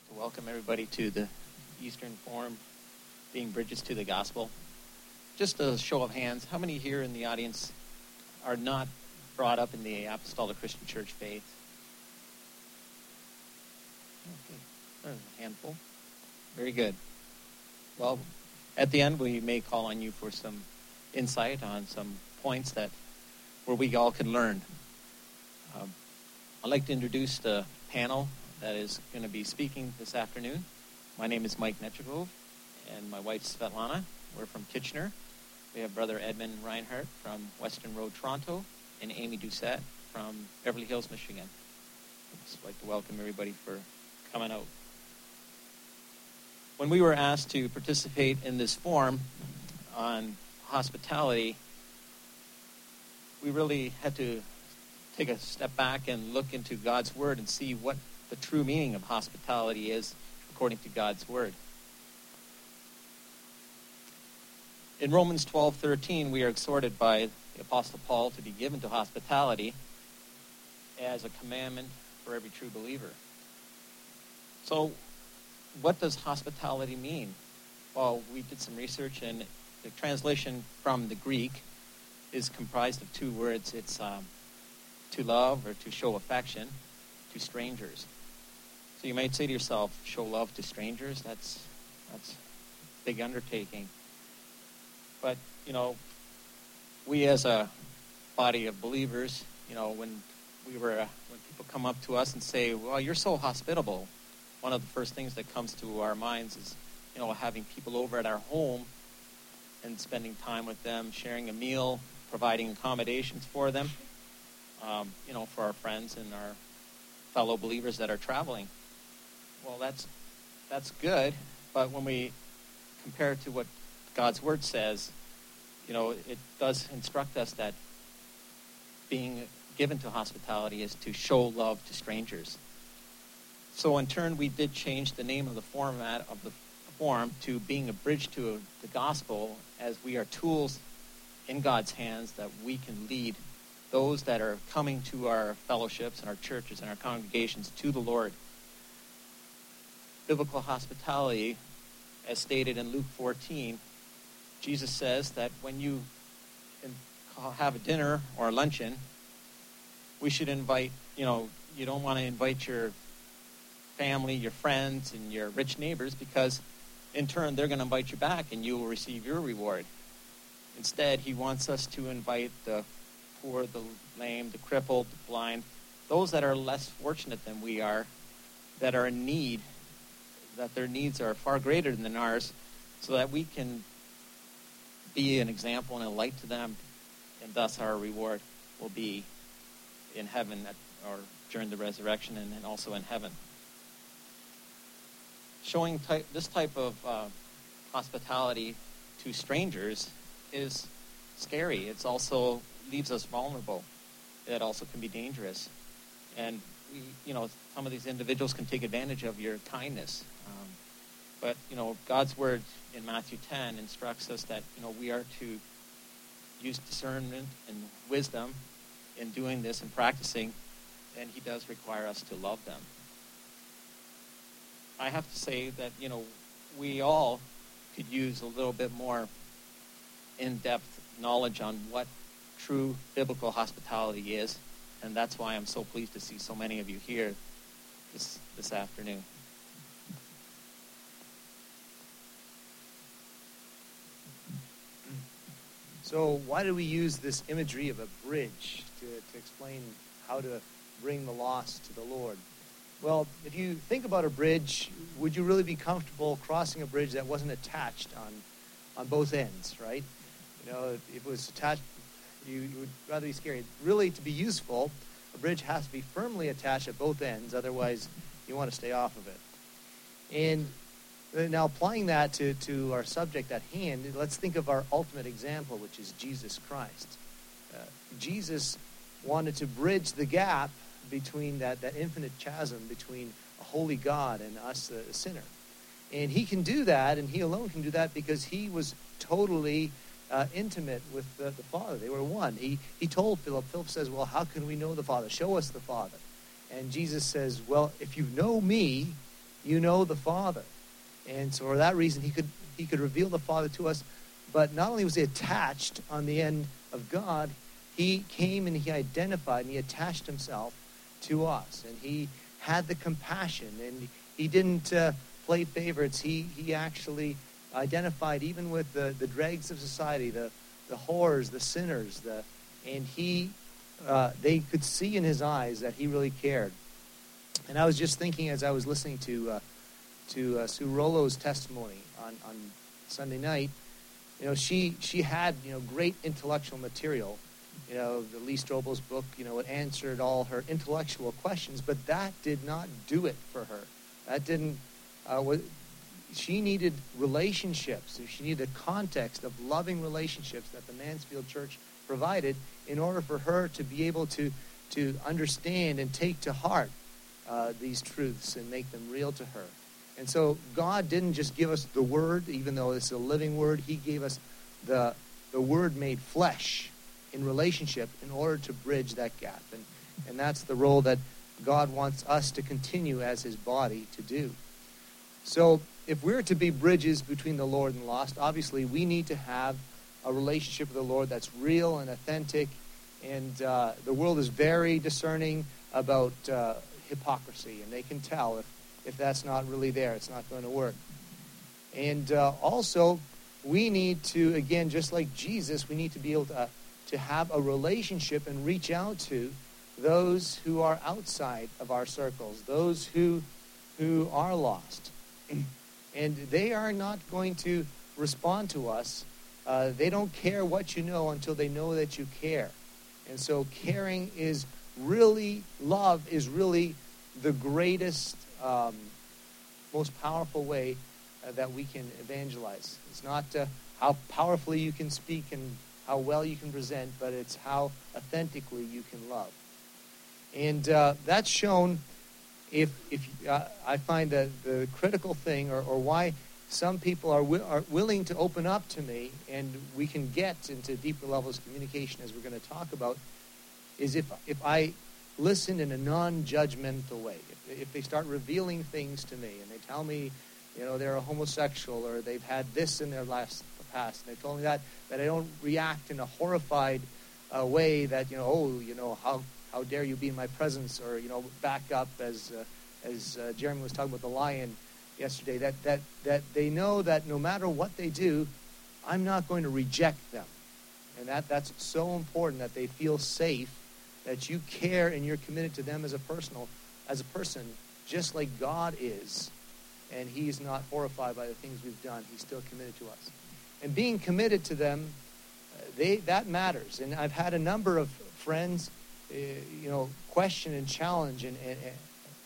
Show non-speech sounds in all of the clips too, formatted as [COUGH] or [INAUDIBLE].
like to welcome everybody to the Eastern Forum, being bridges to the gospel. Just a show of hands, how many here in the audience are not brought up in the Apostolic Christian Church faith? Okay, there's a handful. Very good. Well, at the end, we may call on you for some insight on some points that where we all can learn. Um, I'd like to introduce the panel that is going to be speaking this afternoon. My name is Mike Netrikov, and my wife Svetlana. We're from Kitchener. We have brother Edmund Reinhardt from Western Road, Toronto, and Amy Doucette from Beverly Hills, Michigan. I'd just like to welcome everybody for coming out. When we were asked to participate in this forum on hospitality, we really had to take a step back and look into God's Word and see what the true meaning of hospitality is according to God's Word. In Romans 12:13, we are exhorted by the Apostle Paul to be given to hospitality as a commandment for every true believer. So, what does hospitality mean? Well, we did some research, and the translation from the Greek is comprised of two words. It's um, to love or to show affection to strangers. So you might say to yourself, show love to strangers? That's that's a big undertaking. But, you know, we as a body of believers, you know, when we were uh, when people come up to us and say, "Well, you're so hospitable," one of the first things that comes to our minds is, you know, having people over at our home and spending time with them, sharing a meal, providing accommodations for them, um, you know, for our friends and our fellow believers that are traveling. Well, that's that's good, but when we compare it to what God's word says, you know, it does instruct us that being given to hospitality is to show love to strangers. So in turn, we did change the name of the format of the form to being a bridge to the gospel as we are tools in God's hands that we can lead those that are coming to our fellowships and our churches and our congregations to the Lord. Biblical hospitality, as stated in Luke 14, Jesus says that when you uh, have a dinner or a luncheon, we should invite, you know, you don't want to invite your family, your friends, and your rich neighbors because in turn they're going to invite you back and you will receive your reward. Instead, he wants us to invite the poor, the lame, the crippled, the blind, those that are less fortunate than we are, that are in need, that their needs are far greater than ours, so that we can be an example and a light to them, and thus our reward will be in heaven at, or during the resurrection and, and also in heaven. Showing type, this type of uh, hospitality to strangers is scary. It's also leaves us vulnerable. It also can be dangerous. And, we, you know, some of these individuals can take advantage of your kindness. Um, but, you know, God's word in Matthew 10 instructs us that, you know, we are to use discernment and wisdom in doing this and practicing, and he does require us to love them. I have to say that, you know, we all could use a little bit more in-depth knowledge on what true biblical hospitality is, and that's why I'm so pleased to see so many of you here this, this afternoon. So, why do we use this imagery of a bridge to, to explain how to bring the lost to the Lord? Well, if you think about a bridge, would you really be comfortable crossing a bridge that wasn't attached on, on both ends, right? You know, if it was attached, you, you would rather be scared. Really, to be useful, a bridge has to be firmly attached at both ends, otherwise, you want to stay off of it. And now, applying that to, to our subject at hand, let's think of our ultimate example, which is Jesus Christ. Uh, Jesus wanted to bridge the gap between that, that infinite chasm between a holy God and us, a sinner. And he can do that, and he alone can do that because he was totally uh, intimate with the, the, Father. They were one. He, he told Philip, Philip says, Well, how can we know the Father? Show us the Father. And Jesus says, Well, if you know me, you know the Father. And so for that reason, he could, he could reveal the Father to us. But not only was he attached on the end of God, he came and he identified and he attached himself to us. And he had the compassion and he didn't uh, play favorites. He, he actually identified even with the, the dregs of society, the, the whores, the sinners, the, and he, uh, they could see in his eyes that he really cared. And I was just thinking as I was listening to, uh, to uh, Sue Rollo's testimony on, on Sunday night, you know, she, she had, you know, great intellectual material. You know, the Lee Strobel's book, you know, it answered all her intellectual questions, but that did not do it for her. That didn't, uh, what, she needed relationships. She needed a context of loving relationships that the Mansfield Church provided in order for her to be able to, to understand and take to heart uh, these truths and make them real to her. And so God didn't just give us the word, even though it's a living word, He gave us the, the word made flesh in relationship in order to bridge that gap. And, and that's the role that God wants us to continue as His body to do. So if we're to be bridges between the Lord and lost, obviously we need to have a relationship with the Lord that's real and authentic. And uh, the world is very discerning about uh, hypocrisy, and they can tell if, if that's not really there, it's not going to work. And uh, also, we need to, again, just like Jesus, we need to be able to, to have a relationship and reach out to those who are outside of our circles, those who, who are lost. And they are not going to respond to us. Uh, they don't care what you know until they know that you care. And so caring is really, love is really the greatest, um, most powerful way uh, that we can evangelize. It's not uh, how powerfully you can speak and how well you can present, but it's how authentically you can love. And uh, that's shown if, if uh, I find that the critical thing or, or why some people are, wi- are willing to open up to me and we can get into deeper levels of communication as we're going to talk about is if, if I listen in a non-judgmental way. If, if they start revealing things to me and they tell me, you know, they're a homosexual or they've had this in their last past, and they told me that, that I don't react in a horrified uh, way that, you know, oh, you know, how how dare you be in my presence, or you know, back up as uh, as uh, Jeremy was talking about the lion yesterday. That that that they know that no matter what they do, I'm not going to reject them, and that that's so important that they feel safe, that you care and you're committed to them as a personal as a person, just like God is, and He's not horrified by the things we've done. He's still committed to us, and being committed to them, uh, they that matters. And I've had a number of friends uh, you know, question and challenge and, and, and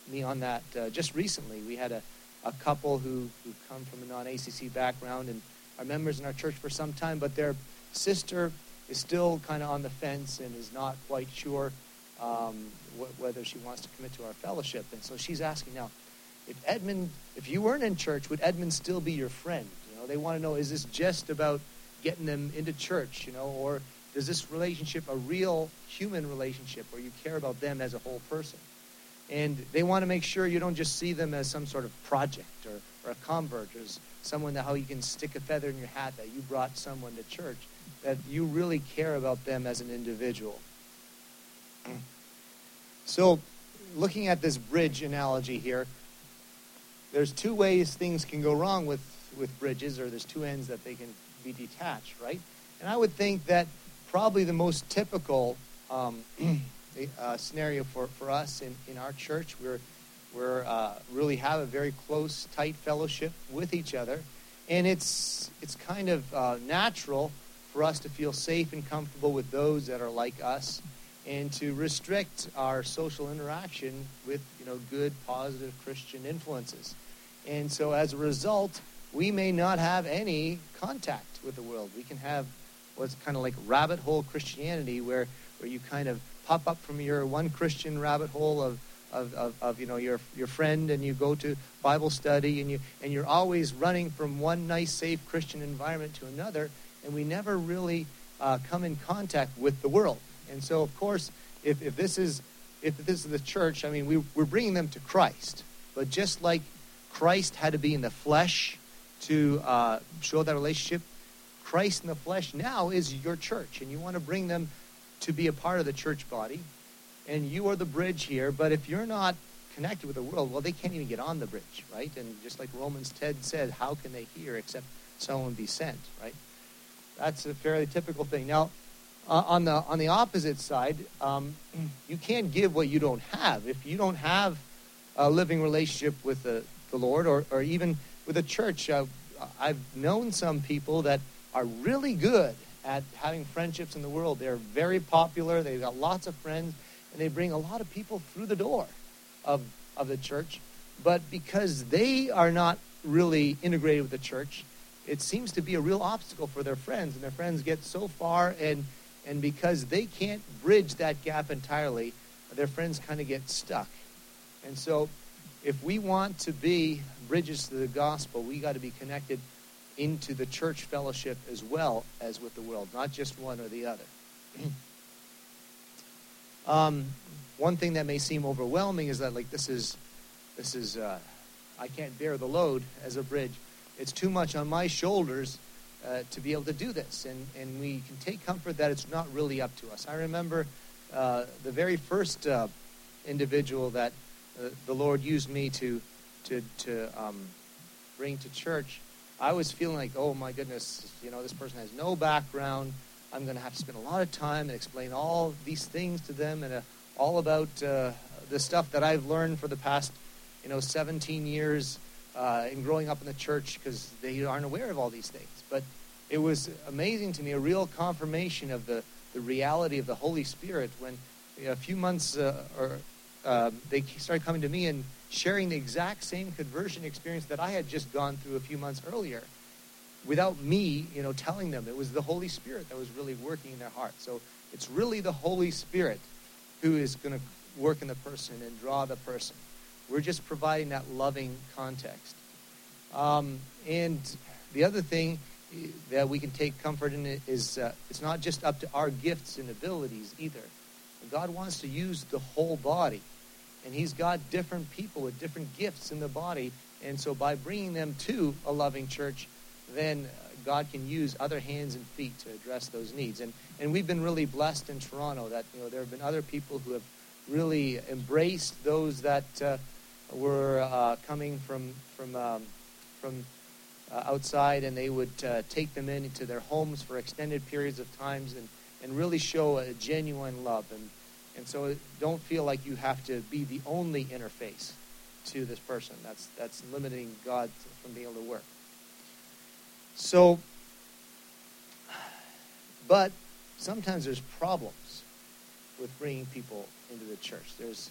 me on that. Uh, just recently, we had a, a couple who, who come from a non-ACC background and are members in our church for some time, but their sister is still kind of on the fence and is not quite sure um, wh- whether she wants to commit to our fellowship. And so she's asking now, if Edmund, if you weren't in church, would Edmund still be your friend? You know, they want to know, is this just about getting them into church, you know, or is this relationship a real human relationship where you care about them as a whole person? And they want to make sure you don't just see them as some sort of project or, or a convert or someone that how you can stick a feather in your hat that you brought someone to church, that you really care about them as an individual. So, looking at this bridge analogy here, there's two ways things can go wrong with, with bridges, or there's two ends that they can be detached, right? And I would think that probably the most typical um, [CLEARS THROAT] uh, scenario for, for us in, in our church. We're, we're uh, really have a very close, tight fellowship with each other. And it's, it's kind of uh, natural for us to feel safe and comfortable with those that are like us and to restrict our social interaction with you know good positive christian influences. And so as a result we may not have any contact with the world. We can have what's kind of like rabbit hole Christianity, where, where you kind of pop up from your one Christian rabbit hole of, of, of, of, you know your your friend and you go to Bible study and you and you're always running from one nice safe Christian environment to another and we never really uh, come in contact with the world and so of course if, if this is if this is the church I mean we, we're bringing them to Christ but just like Christ had to be in the flesh to uh, show that relationship. Christ in the flesh now is your church, and you want to bring them to be a part of the church body. And you are the bridge here, but if you're not connected with the world, well, they can't even get on the bridge, right? And just like Romans 10 said, how can they hear except someone be sent, right? That's a fairly typical thing. Now, uh, on the on the opposite side, um, [CLEARS THROAT] you can't give what you don't have. If you don't have a living relationship with the, the Lord, or, or even with a church, uh, I've known some people that are really good at having friendships in the world. They're very popular. They've got lots of friends, and they bring a lot of people through the door of of the church. But because they are not really integrated with the church, it seems to be a real obstacle for their friends, and their friends get so far and and because they can't bridge that gap entirely, their friends kind of get stuck. And so, if we want to be bridges to the gospel, we got to be connected into the church fellowship as well as with the world, not just one or the other. [CLEARS THROAT] um, one thing that may seem overwhelming is that, like, this is, this is, uh, I can't bear the load as a bridge. It's too much on my shoulders uh, to be able to do this. And, and we can take comfort that it's not really up to us. I remember uh, the very first uh, individual that uh, the Lord used me to, to, to um, bring to church. I was feeling like, oh my goodness, you know, this person has no background. I'm going to have to spend a lot of time and explain all these things to them and uh, all about uh, the stuff that I've learned for the past, you know, 17 years uh, in growing up in the church because they aren't aware of all these things. But it was amazing to me, a real confirmation of the, the reality of the Holy Spirit when you know, a few months uh, or uh, they started coming to me and sharing the exact same conversion experience that I had just gone through a few months earlier without me, you know, telling them. It was the Holy Spirit that was really working in their heart. So it's really the Holy Spirit who is going to work in the person and draw the person. We're just providing that loving context. Um, and the other thing that we can take comfort in is uh, it's not just up to our gifts and abilities either. God wants to use the whole body. And He's got different people with different gifts in the body. And so by bringing them to a loving church, then God can use other hands and feet to address those needs. And, and we've been really blessed in Toronto that you know, there have been other people who have really embraced those that uh, were uh, coming from, from, um, from uh, outside, and they would uh, take them into their homes for extended periods of times and, and really show a genuine love. And, and so don't feel like you have to be the only interface to this person. That's, that's limiting God from being able to work. So, but sometimes there's problems with bringing people into the church. There's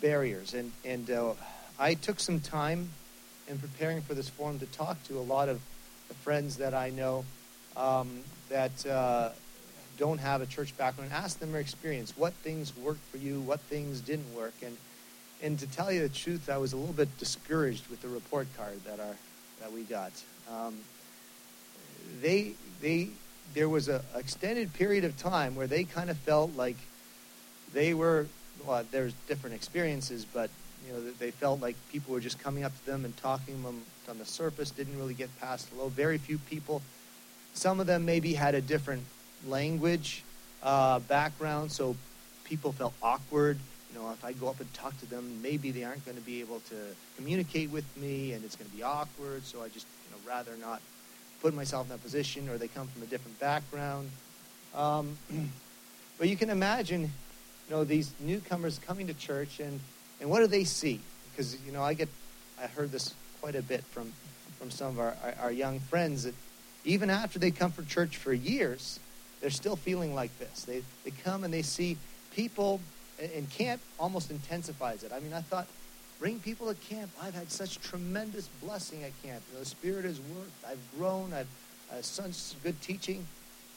barriers. And, and uh, I took some time in preparing for this forum to talk to a lot of the friends that I know um, that uh, don't have a church background, and ask them their experience. What things worked for you? What things didn't work? And and to tell you the truth, I was a little bit discouraged with the report card that our that we got. Um, they they there was a extended period of time where they kind of felt like they were well, there's different experiences, but you know, they felt like people were just coming up to them and talking to them on the surface, didn't really get past the low. Very few people. Some of them maybe had a different language uh, background, so people felt awkward. You know, if I go up and talk to them, maybe they aren't going to be able to communicate with me, and it's going to be awkward. So I just, you know, rather not put myself in that position, or they come from a different background. Um, [CLEARS THROAT] but you can imagine, you know, these newcomers coming to church and and what do they see? Because, you know, I get, I heard this quite a bit from, from some of our, our, our young friends that even after they come from church for years, they're still feeling like this. They, they come and they see people, and camp almost intensifies it. I mean, I thought, bring people to camp. I've had such tremendous blessing at camp. You know, the Spirit has worked. I've grown. I've such good teaching.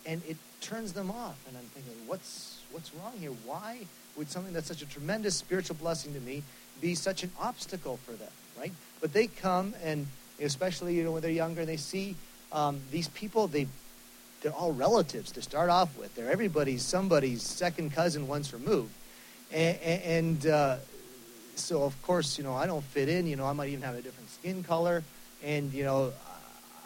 And it turns them off. And I'm thinking, what's, what's wrong here? Why would something that's such a tremendous spiritual blessing to me be such an obstacle for them, right? But they come and especially you know when they're younger, and they see um, these people. They they're all relatives to start off with. They're everybody's somebody's second cousin once removed, and, and uh, so of course, you know, I don't fit in. You know, I might even have a different skin color, and you know,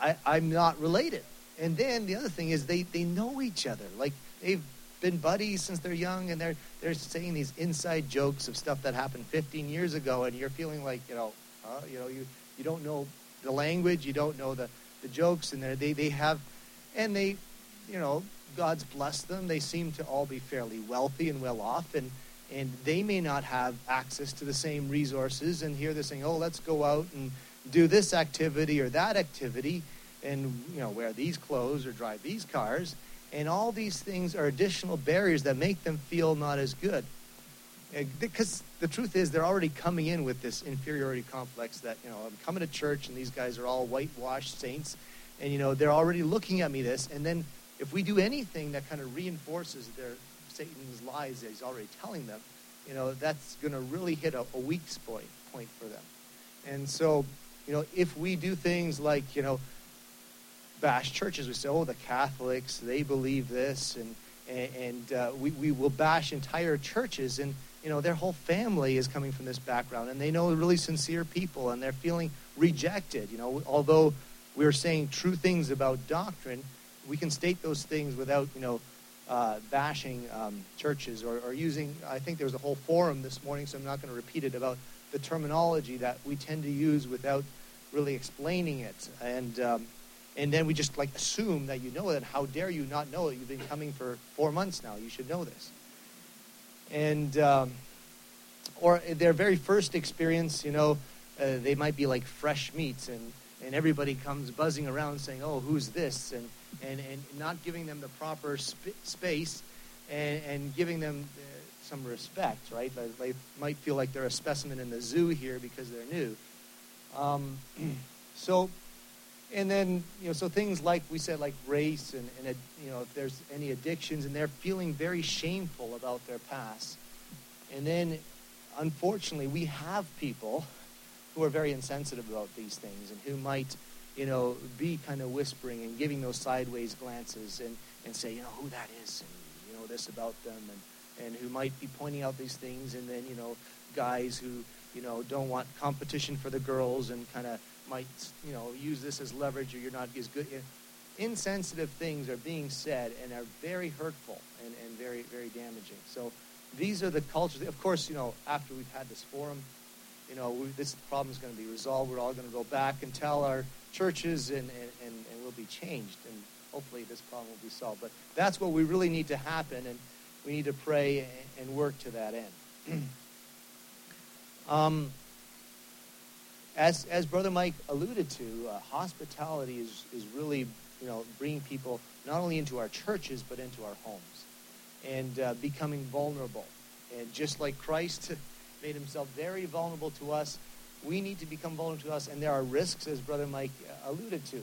I, I'm not related. And then the other thing is they they know each other. Like they've been buddies since they're young, and they're they're saying these inside jokes of stuff that happened 15 years ago, and you're feeling like you know, you know, you you don't know the language, you don't know the the jokes, and they they have, and they, you know, God's blessed them. They seem to all be fairly wealthy and well off, and and they may not have access to the same resources. And here they're saying, "Oh, let's go out and do this activity or that activity, and you know, wear these clothes or drive these cars." And all these things are additional barriers that make them feel not as good. Because the truth is, they're already coming in with this inferiority complex that, you know, I'm coming to church and these guys are all whitewashed saints. And, you know, they're already looking at me this. And then if we do anything that kind of reinforces their Satan's lies that he's already telling them, you know, that's going to really hit a, a weak point, point for them. And so, you know, if we do things like, you know, bash churches. We say, oh, the Catholics, they believe this, and and, uh, we, we will bash entire churches, and you know their whole family is coming from this background, and they know really sincere people, and they're feeling rejected. You know, although we're saying true things about doctrine, we can state those things without you know uh, bashing um, churches or, or using. I think there was a whole forum this morning, so I'm not going to repeat it about the terminology that we tend to use without really explaining it, and um, and then we just like assume that you know it. How dare you not know it? You've been coming for four months now. You should know this. And um, or their very first experience, you know, uh, they might be like fresh meats, and and everybody comes buzzing around saying, "Oh, who's this?" and and and not giving them the proper sp- space, and and giving them. Uh, some respect, right? They, they might feel like they're a specimen in the zoo here because they're new. Um, [CLEARS THROAT] so and then you know so things like we said like race and, and you know if there's any addictions and they're feeling very shameful about their past. And then unfortunately we have people who are very insensitive about these things and who might you know be kind of whispering and giving those sideways glances and and say you know who that is and you know this about them and and who might be pointing out these things. And then you know guys who you know don't want competition for the girls and kind of might you know use this as leverage or you're not as good. Insensitive things are being said and are very hurtful and, and very very damaging. So these are the cultures. Of course you know after we've had this forum you know we, this problem is going to be resolved. We're all going to go back and tell our churches and, and, and, and we'll be changed and hopefully this problem will be solved. But that's what we really need to happen and we need to pray and, and work to that end. [CLEARS THROAT] Um, as, as Brother Mike alluded to, uh, hospitality is, is really, you know, bringing people not only into our churches, but into our homes and uh, becoming vulnerable. And just like Christ [LAUGHS] made himself very vulnerable to us, we need to become vulnerable to us, and there are risks, as Brother Mike uh, alluded to.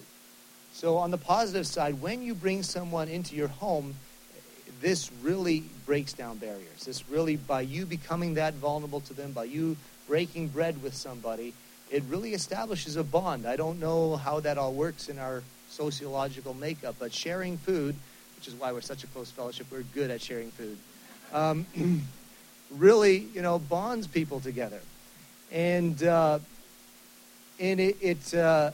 So, on the positive side, when you bring someone into your home, this really breaks down barriers. This really, by you becoming that vulnerable to them, by you breaking bread with somebody, it really establishes a bond. I don't know how that all works in our sociological makeup, but sharing food, which is why we're such a close fellowship, we're good at sharing food, um, [CLEARS THROAT] really, you know, bonds people together. And, uh, and it, it uh,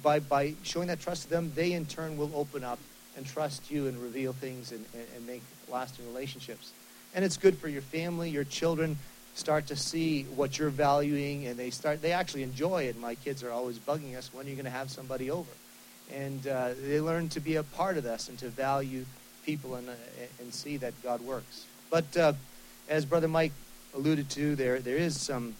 by, by showing that trust to them, they in turn will open up and trust you and reveal things and, and make lasting relationships. And it's good for your family, your children, start to see what you're valuing and they start they actually enjoy it. My kids are always bugging us when are you going to have somebody over? And uh, they learn to be a part of this and to value people and, uh, and see that god works. But uh, as brother mike alluded to there there is some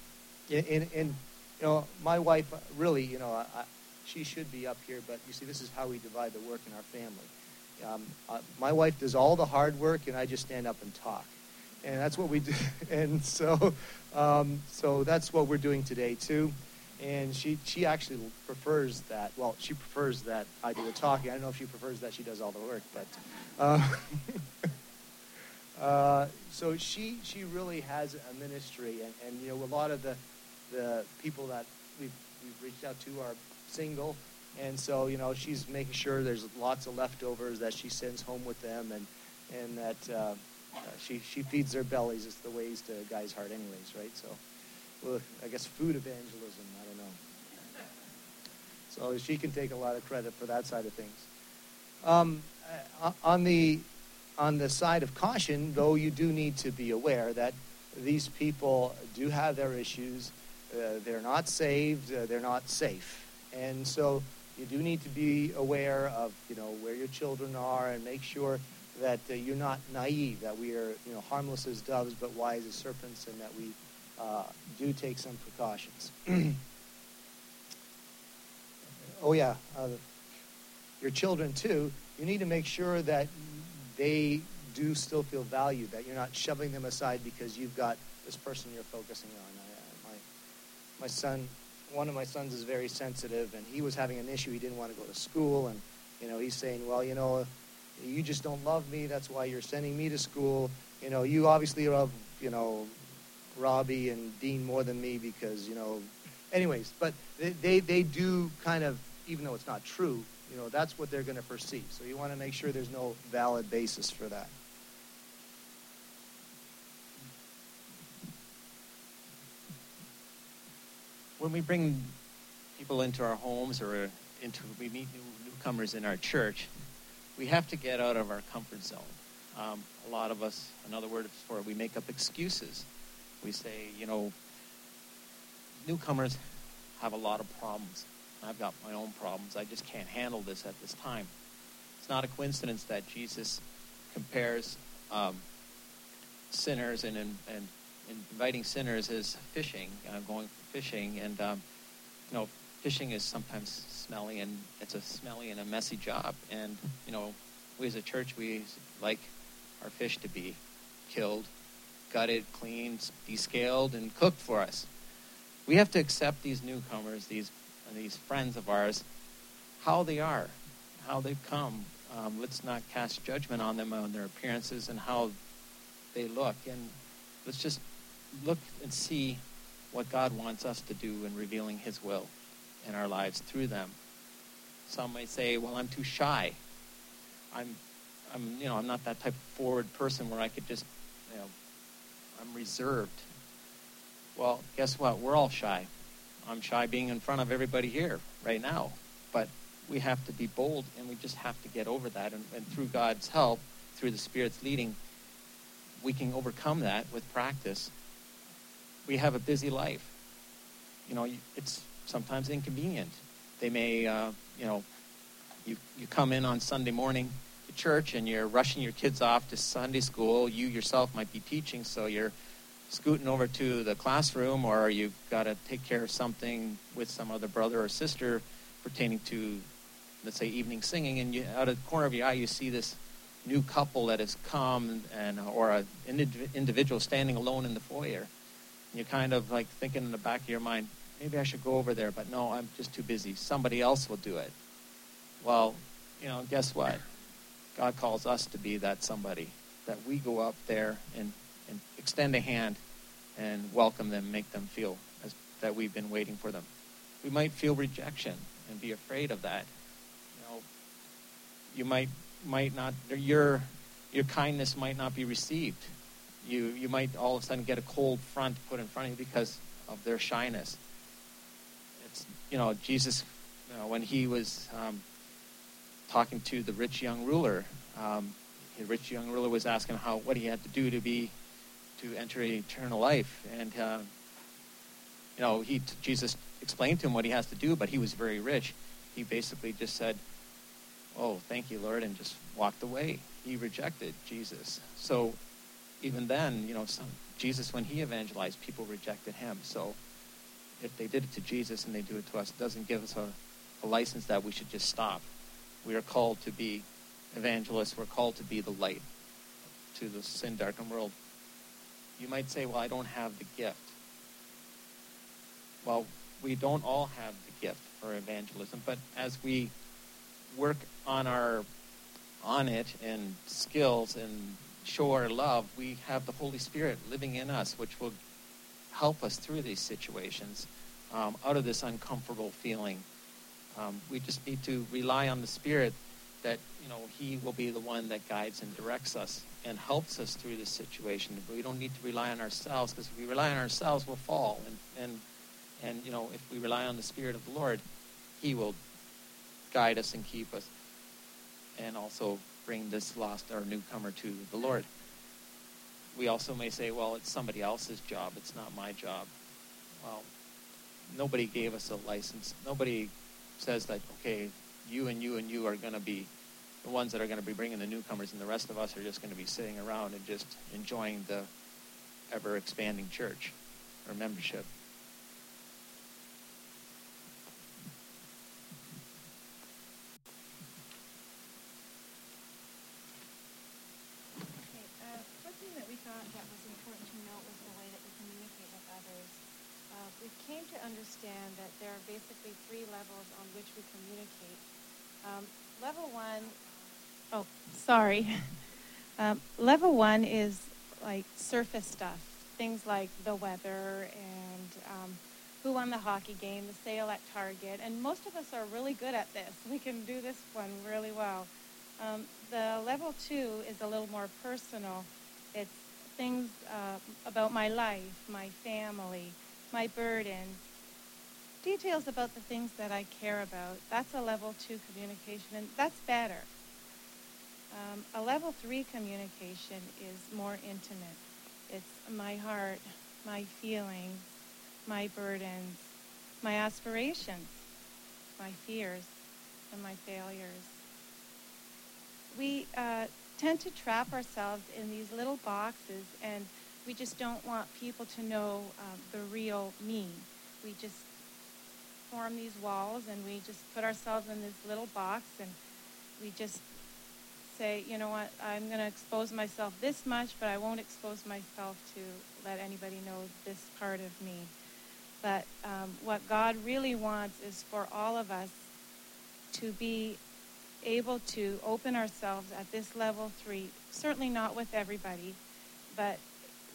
in, in, you know my wife really you know I, she should be up here but you see this is how we divide the work in our family. Um, uh, my wife does all the hard work and i just stand up and talk and that's what we do. [LAUGHS] And so, um, so that's what we're doing today too. And she she actually prefers that. Well, she prefers that I do the talking. I don't know if she prefers that she does all the work, but. Uh, [LAUGHS] uh, so she she really has a ministry, and, and you know a lot of the the people that we've we've reached out to are single, and so you know she's making sure there's lots of leftovers that she sends home with them, and and that uh, uh, she she feeds their bellies. It's the ways to a guy's heart, anyways, right? So, well, I guess food evangelism. I don't know. So she can take a lot of credit for that side of things. Um, uh, on the on the side of caution, though, you do need to be aware that these people do have their issues. Uh, they're not saved. Uh, they're not safe, and so you do need to be aware of you know where your children are and make sure that uh, you're not naive. That we are you know harmless as doves but wise as serpents, and that we uh, do take some precautions. [CLEARS THROAT] oh yeah, uh, your children too. You need to make sure that they do still feel valued. That you're not shoving them aside because you've got this person you're focusing on. I, uh, my my son, one of my sons is very sensitive, and he was having an issue. He didn't want to go to school, and you know he's saying, well, you know, you just don't love me. That's why you're sending me to school. You know, you obviously love you know Robbie and Dean more than me because you know. Anyways, but they, they, they do kind of, even though it's not true, you know, that's what they're going to perceive. So you want to make sure there's no valid basis for that. When we bring people into our homes or into we meet new, newcomers in our church, we have to get out of our comfort zone. Um, a lot of us, another word for it, we make up excuses. We say, you know, newcomers have a lot of problems. I've got my own problems. I just can't handle this at this time. It's not a coincidence that Jesus compares um, sinners and, and, and, inviting sinners as fishing, uh, going fishing. And, um, you know, fishing is sometimes smelly and it's a smelly and a messy job. And, you know, we as a church, we like our fish to be killed, gutted, cleaned, descaled, and cooked for us. We have to accept these newcomers, these these friends of ours, how they are, how they've come. Um, let's not cast judgment on them on their appearances and how they look, and let's just look and see what God wants us to do in revealing His will in our lives through them. Some may say, "Well, I'm too shy. I'm, I'm, you know, I'm not that type of forward person where I could just, you know, I'm reserved." Well, guess what? We're all shy. I'm shy being in front of everybody here right now. But we have to be bold and we just have to get over that. And, and through God's help, through the Spirit's leading, we can overcome that with practice. We have a busy life. You know, it's sometimes inconvenient. They may, uh, you know, you, you come in on Sunday morning to church and you're rushing your kids off to Sunday school. You yourself might be teaching, so you're scooting over to the classroom or you've got to take care of something with some other brother or sister pertaining to, let's say, evening singing, and you, out of the corner of your eye, you see this new couple that has come, and or an individual standing alone in the foyer. And you're kind of like thinking in the back of your mind, maybe I should go over there, but no, I'm just too busy. Somebody else will do it. Well, you know, guess what? God calls us to be that somebody that we go up there and and extend a hand and welcome them, make them feel as, that we've been waiting for them. We might feel rejection and be afraid of that. You know, you might might not your your kindness might not be received. You you might all of a sudden get a cold front put in front of you because of their shyness. You know Jesus you know, when he was um, talking to the rich young ruler. Um, the rich young ruler was asking how what he had to do to be to enter eternal life. And, uh, you know, he, Jesus explained to him what he has to do, but he was very rich. He basically just said, Oh, thank you, Lord, and just walked away. He rejected Jesus. So even then, you know, some, Jesus, when he evangelized, people rejected him. So if they did it to Jesus and they do it to us, it doesn't give us a, a license that we should just stop. We are called to be evangelists. We're called to be the light to the sin darkened world. You might say, well, I don't have the gift. Well, we don't all have the gift for evangelism, but as we work on our on it and skills and show our love, we have the Holy Spirit living in us, which will help us through these situations, um, out of this uncomfortable feeling. Um, we just need to rely on the Spirit that you know He will be the one that guides and directs us and helps us through this situation. But We don't need to rely on ourselves because if we rely on ourselves, we'll fall. And and and you know if we rely on the Spirit of the Lord, He will guide us and keep us, and also bring this lost or newcomer to the Lord. We also may say, well, it's somebody else's job. It's not my job. Well, nobody gave us a license. Nobody says that, okay, you and you and you are going to be the ones that are going to be bringing the newcomers, and the rest of us are just going to be sitting around and just enjoying the ever expanding church or membership. came to understand that there are basically three levels on which we communicate. Um, level one, oh, sorry. [LAUGHS] Um, level one is like surface stuff, things like the weather and um, who won the hockey game, the sale at Target, and most of us are really good at this. [LAUGHS] We can do this one really well. Um, the level two is a little more personal. It's things uh, about my life, my family, my burden, details about the things that I care about. That's a level two communication, and that's better. Um, a level three communication is more intimate. It's my heart, my feelings, my burdens, my aspirations, my fears, and my failures. We uh, tend to trap ourselves in these little boxes and we just don't want people to know um, the real me. We just form these walls and we just put ourselves in this little box and we just say, you know what, I'm going to expose myself this much, but I won't expose myself to let anybody know this part of me. But um, what God really wants is for all of us to be able to open ourselves at this level three. Certainly not with everybody, but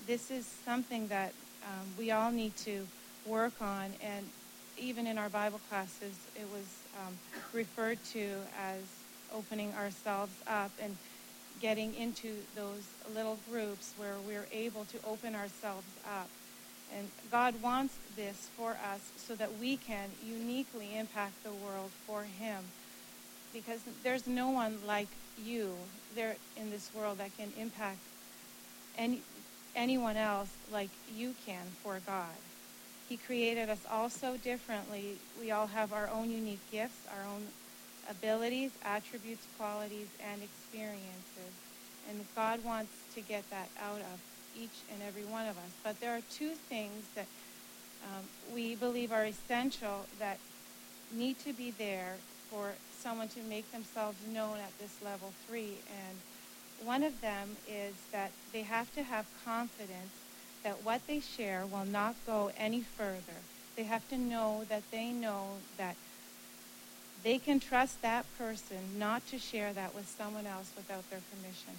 this is something that um, we all need to work on. And even in our Bible classes, it was um, referred to as opening ourselves up and getting into those little groups where we're able to open ourselves up. And God wants this for us so that we can uniquely impact the world for Him. Because there's no one like you there in this world that can impact any, anyone else like you can for God. He created us all so differently. We all have our own unique gifts, our own abilities, attributes, qualities, and experiences. And God wants to get that out of each and every one of us. But there are two things that um, we believe are essential that need to be there for someone to make themselves known at this level three. And one of them is that they have to have confidence that what they share will not go any further. They have to know that they know that they can trust that person not to share that with someone else without their permission.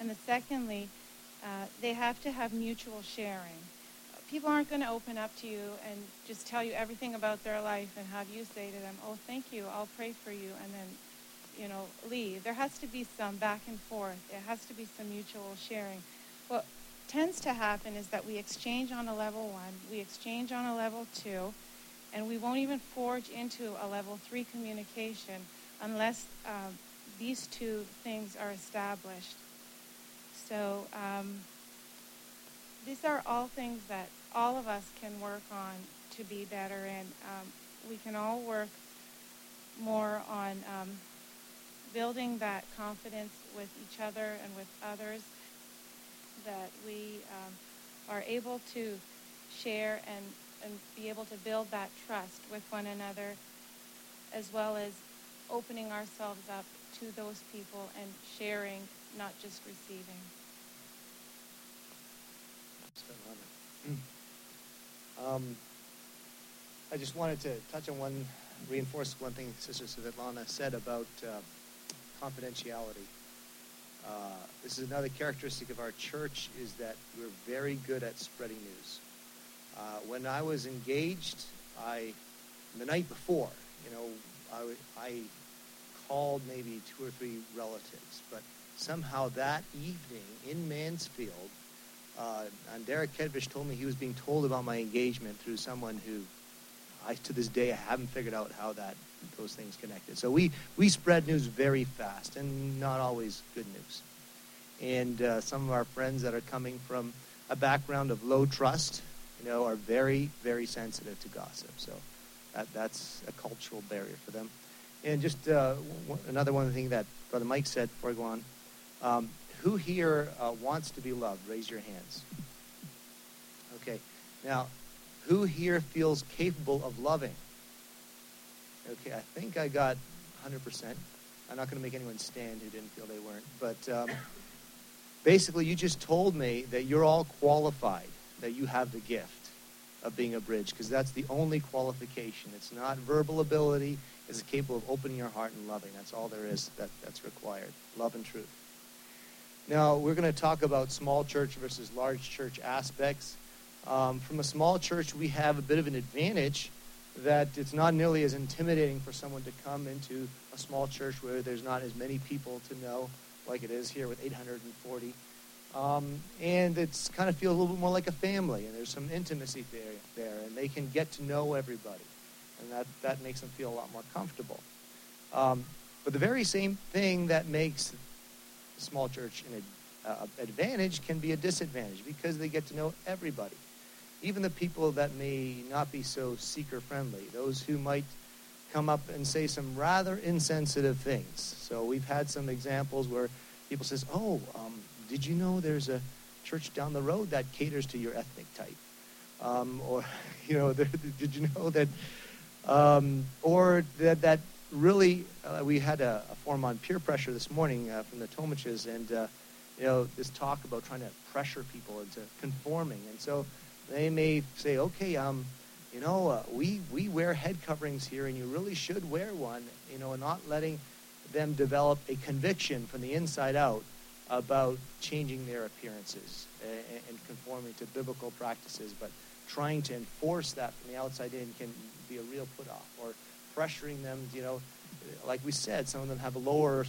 And the secondly, uh, they have to have mutual sharing. People aren't going to open up to you and just tell you everything about their life and have you say to them, oh, thank you, I'll pray for you, and then you know, leave. There has to be some back and forth. There has to be some mutual sharing. What tends to happen is that we exchange on a level one, we exchange on a level two, and we won't even forge into a level three communication unless um, these two things are established. So um, these are all things that all of us can work on to be better, and um, we can all work more on um, building that confidence with each other and with others, that we um, are able to share and, and be able to build that trust with one another, as well as opening ourselves up to those people and sharing, not just receiving. Um, I just wanted to touch on one, reinforce one thing Sister Svetlana said about uh, confidentiality. Uh, this is another characteristic of our church is that we're very good at spreading news. Uh, when I was engaged, I the night before, you know, I, I called maybe two or three relatives, but somehow that evening in Mansfield, uh, and Derek Kedvish told me he was being told about my engagement through someone who, I to this day, I haven't figured out how that those things connected. So we we spread news very fast, and not always good news. And uh, some of our friends that are coming from a background of low trust, you know, are very very sensitive to gossip. So that that's a cultural barrier for them. And just uh, w- another one thing that Brother Mike said before I go on. Um, who here uh, wants to be loved? Raise your hands. Okay. Now, who here feels capable of loving? Okay, I think I got 100%. I'm not going to make anyone stand who didn't feel they weren't. But um, basically, you just told me that you're all qualified, that you have the gift of being a bridge, because that's the only qualification. It's not verbal ability, it's capable of opening your heart and loving. That's all there is that, that's required love and truth. Now, we're going to talk about small church versus large church aspects. Um, from a small church, we have a bit of an advantage that it's not nearly as intimidating for someone to come into a small church where there's not as many people to know like it is here with 840. Um, and it's kind of feels a little bit more like a family, and there's some intimacy there, there, and they can get to know everybody, and that, that makes them feel a lot more comfortable. Um, but the very same thing that makes a small church an uh, advantage can be a disadvantage because they get to know everybody. Even the people that may not be so seeker friendly, those who might come up and say some rather insensitive things. So we've had some examples where people says, "Oh, um, did you know there's a church down the road that caters to your ethnic type?" Um, or, [LAUGHS] you know, [LAUGHS] did you know that, um, or that that really, uh, we had a, a, forum on peer pressure this morning uh, from the Tomaches, and uh, you know this talk about trying to pressure people into conforming, and so they may say, okay, um, you know, uh, we we wear head coverings here, and you really should wear one, you know, and not letting them develop a conviction from the inside out about changing their appearances and, and conforming to biblical practices, but trying to enforce that from the outside in can be a real put off or pressuring them, you know, like we said, some of them have a lower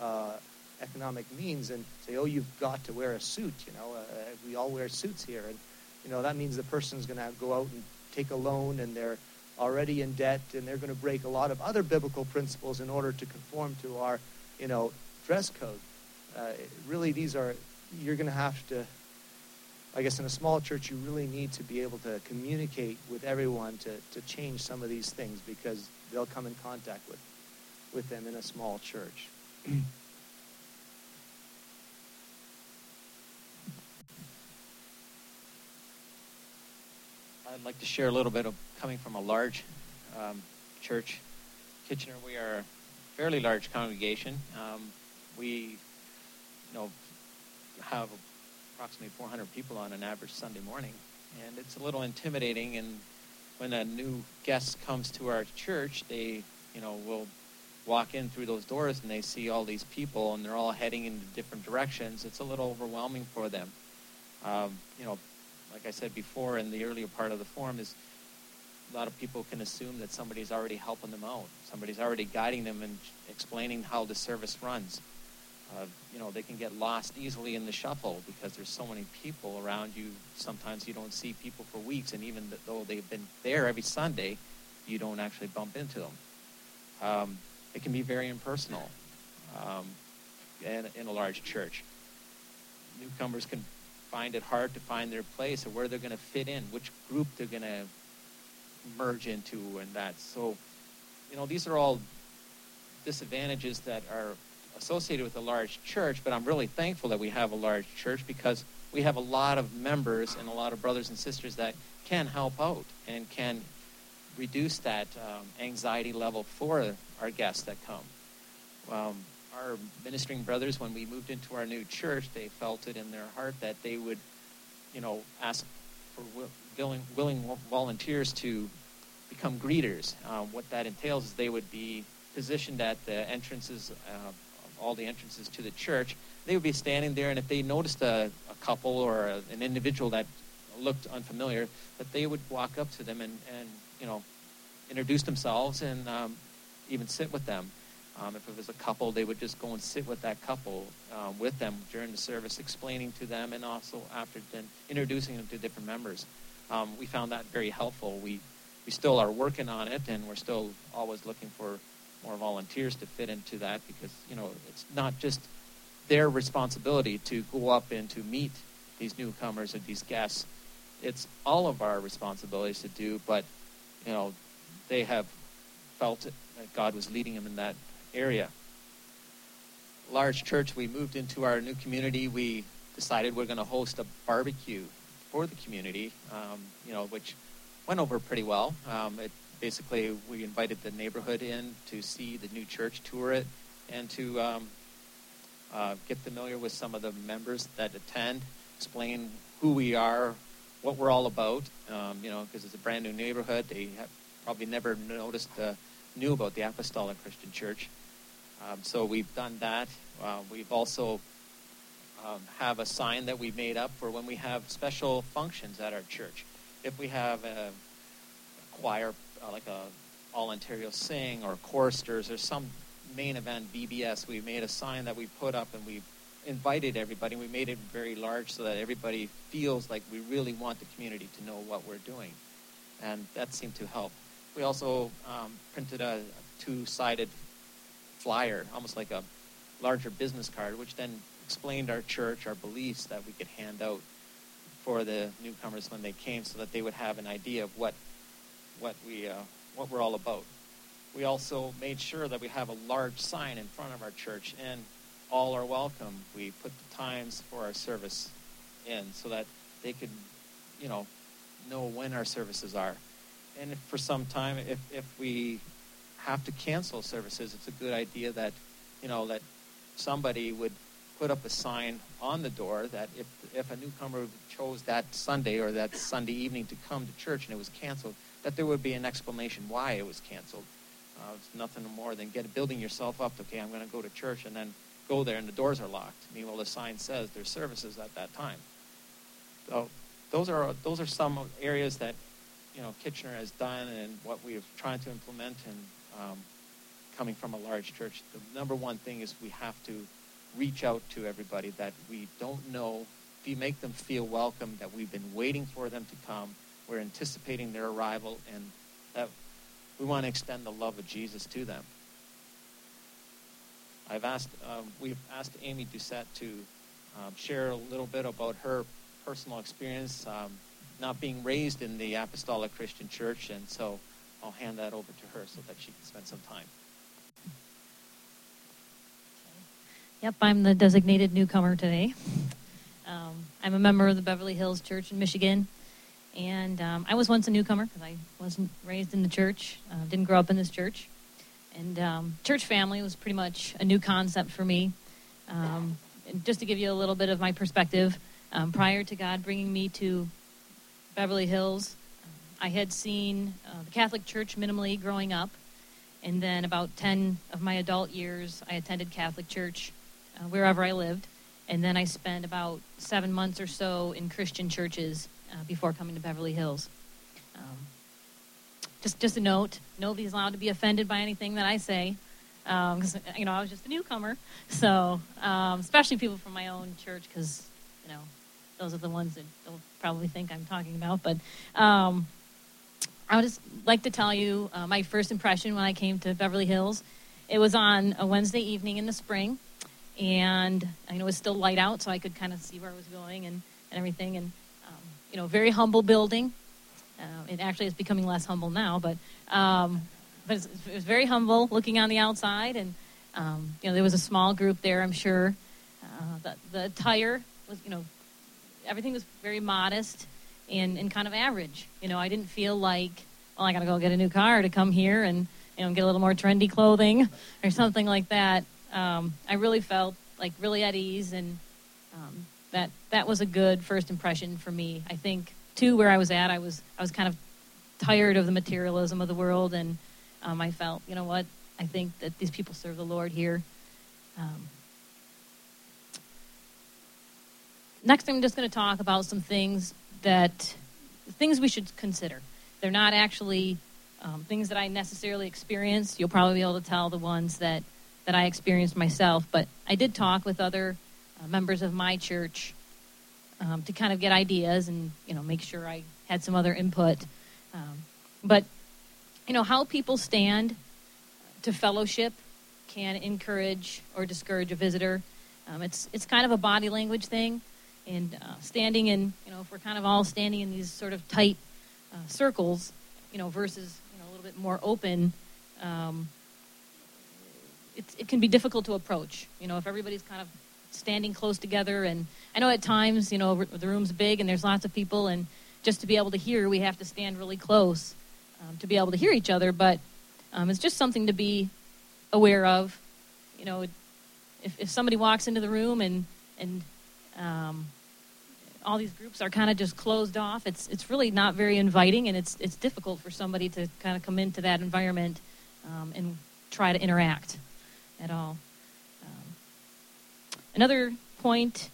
uh, economic means and say, oh, you've got to wear a suit, you know, uh, we all wear suits here. And, you know, that means the person's going to go out and take a loan and they're already in debt and they're going to break a lot of other biblical principles in order to conform to our, you know, dress code. Uh, really, these are, you're going to have to I guess in a small church, you really need to be able to communicate with everyone to, to change some of these things because they'll come in contact with, with them in a small church. [CLEARS THROAT] I'd like to share a little bit of coming from a large um, church. Kitchener, we are a fairly large congregation. Um, we, you know, have approximately 400 people on an average Sunday morning. And it's a little intimidating. And when a new guest comes to our church, they, you know, will walk in through those doors and they see all these people and they're all heading in different directions. It's a little overwhelming for them. Um, you know, like I said before in the earlier part of the forum, is a lot of people can assume that somebody's already helping them out. Somebody's already guiding them and explaining how the service runs uh, you know, they can get lost easily in the shuffle because there's so many people around you. Sometimes you don't see people for weeks, and even though they've been there every Sunday, you don't actually bump into them. Um, it can be very impersonal um, in, in a large church. Newcomers can find it hard to find their place or where they're going to fit in, which group they're going to merge into, and that. So, you know, these are all disadvantages that are associated with a large church, but I'm really thankful that we have a large church because we have a lot of members and a lot of brothers and sisters that can help out and can reduce that um, anxiety level for our guests that come. Um, our ministering brothers, when we moved into our new church, they felt it in their heart that they would, you know, ask for willing, willing volunteers to become greeters. Um, what that entails is they would be positioned at the entrances uh, all the entrances to the church, they would be standing there, and if they noticed a, a couple or a, an individual that looked unfamiliar, that they would walk up to them and, and you know, introduce themselves and um, even sit with them. Um, if it was a couple, they would just go and sit with that couple uh, with them during the service, explaining to them, and also after then introducing them to different members. Um, we found that very helpful. We we still are working on it, and we're still always looking for more volunteers to fit into that because you know it's not just their responsibility to go up and to meet these newcomers and these guests. It's all of our responsibilities to do, but you know they have felt that God was leading them in that area. Large church, we moved into our new community. We decided we're going to host a barbecue for the community, um, you know, which went over pretty well. Um, it basically we invited the neighborhood in to see the new church, tour it, and to um, uh, get familiar with some of the members that attend, explain who we are, what we're all about. Um, you know, because it's a brand new neighborhood, they have probably never noticed, uh, knew about the Apostolic Christian Church. Um, so we've done that. Uh, we've also um, have a sign that we made up for when we have special functions at our church. If we have a, a choir, uh, like a All Ontario Sing or choristers or some main event, VBS, we made a sign that we put up and we invited everybody. We made it very large so that everybody feels like we really want the community to know what we're doing. And that seemed to help. We also um, printed a, a two-sided flyer, almost like a larger business card, which then explained our church, our beliefs that we could hand out for the newcomers when they came, so that they would have an idea of what what we uh, what we're all about. We also made sure that we have a large sign in front of our church, and all are welcome. We put the times for our service in so that they could, you know, know when our services are. And for some time, if, if we have to cancel services, it's a good idea that, you know, that somebody would put up a sign on the door that if, if a newcomer chose that Sunday or that Sunday evening to come to church and it was canceled, that there would be an explanation why it was canceled. Uh, it's nothing more than get building yourself up. Okay, I'm going to go to church and then go there and the doors are locked. Meanwhile, the sign says there's services at that time. So those are those are some areas that you know Kitchener has done and what we're trying to implement and um, coming from a large church, the number one thing is we have to reach out to everybody that we don't know. If you make them feel welcome, that we've been waiting for them to come, we're anticipating their arrival, and that we want to extend the love of Jesus to them. I've asked, um, we've asked Amy Doucette to um, share a little bit about her personal experience, um, not being raised in the Apostolic Christian Church, and so I'll hand that over to her so that she can spend some time. Yep, I'm the designated newcomer today. Um, I'm a member of the Beverly Hills Church in Michigan, and um, I was once a newcomer because I wasn't raised in the church, uh, didn't grow up in this church, and um, church family was pretty much a new concept for me. Um, and just to give you a little bit of my perspective, um, prior to God bringing me to Beverly Hills, I had seen uh, the Catholic Church minimally growing up, and then about 10 of my adult years, I attended Catholic Church uh, wherever I lived. And then I spent about seven months or so in Christian churches uh, before coming to Beverly Hills. Um, just, just a note: nobody's allowed to be offended by anything that I say, because um, you know I was just a newcomer. So, um, especially people from my own church, because you know those are the ones that they'll probably think I'm talking about. But um, I would just like to tell you uh, my first impression when I came to Beverly Hills. It was on a Wednesday evening in the spring, and I know it was still light out, so I could kind of see where I was going and, and everything. And um, you know, very humble building. Uh, it actually is becoming less humble now, but um, but it was very humble looking on the outside, and um, you know there was a small group there. I'm sure uh, the the attire was you know everything was very modest and, and kind of average. You know, I didn't feel like, well, I got to go get a new car to come here and you know get a little more trendy clothing [LAUGHS] or something like that. Um, I really felt like really at ease, and um, that that was a good first impression for me. I think too, where I was at, I was I was kind of tired of the materialism of the world, and um, I felt, you know what, I think that these people serve the Lord here. Um, next, I'm just going to talk about some things that things we should consider. They're not actually um, things that I necessarily experienced. You'll probably be able to tell the ones that that I experienced myself, but I did talk with other uh, members of my church um, to kind of get ideas and you know make sure I had some other input. Um, but you know how people stand to fellowship can encourage or discourage a visitor. Um, it's it's kind of a body language thing, and uh, standing in you know if we're kind of all standing in these sort of tight uh, circles, you know, versus you know a little bit more open. Um, it, it can be difficult to approach. You know, if everybody's kind of standing close together, and I know at times, you know, the room's big and there's lots of people, and just to be able to hear, we have to stand really close um, to be able to hear each other. But um, it's just something to be aware of. You know, if, if somebody walks into the room and and um, all these groups are kind of just closed off, it's it's really not very inviting, and it's it's difficult for somebody to kind of come into that environment um, and try to interact at all. Um, another point,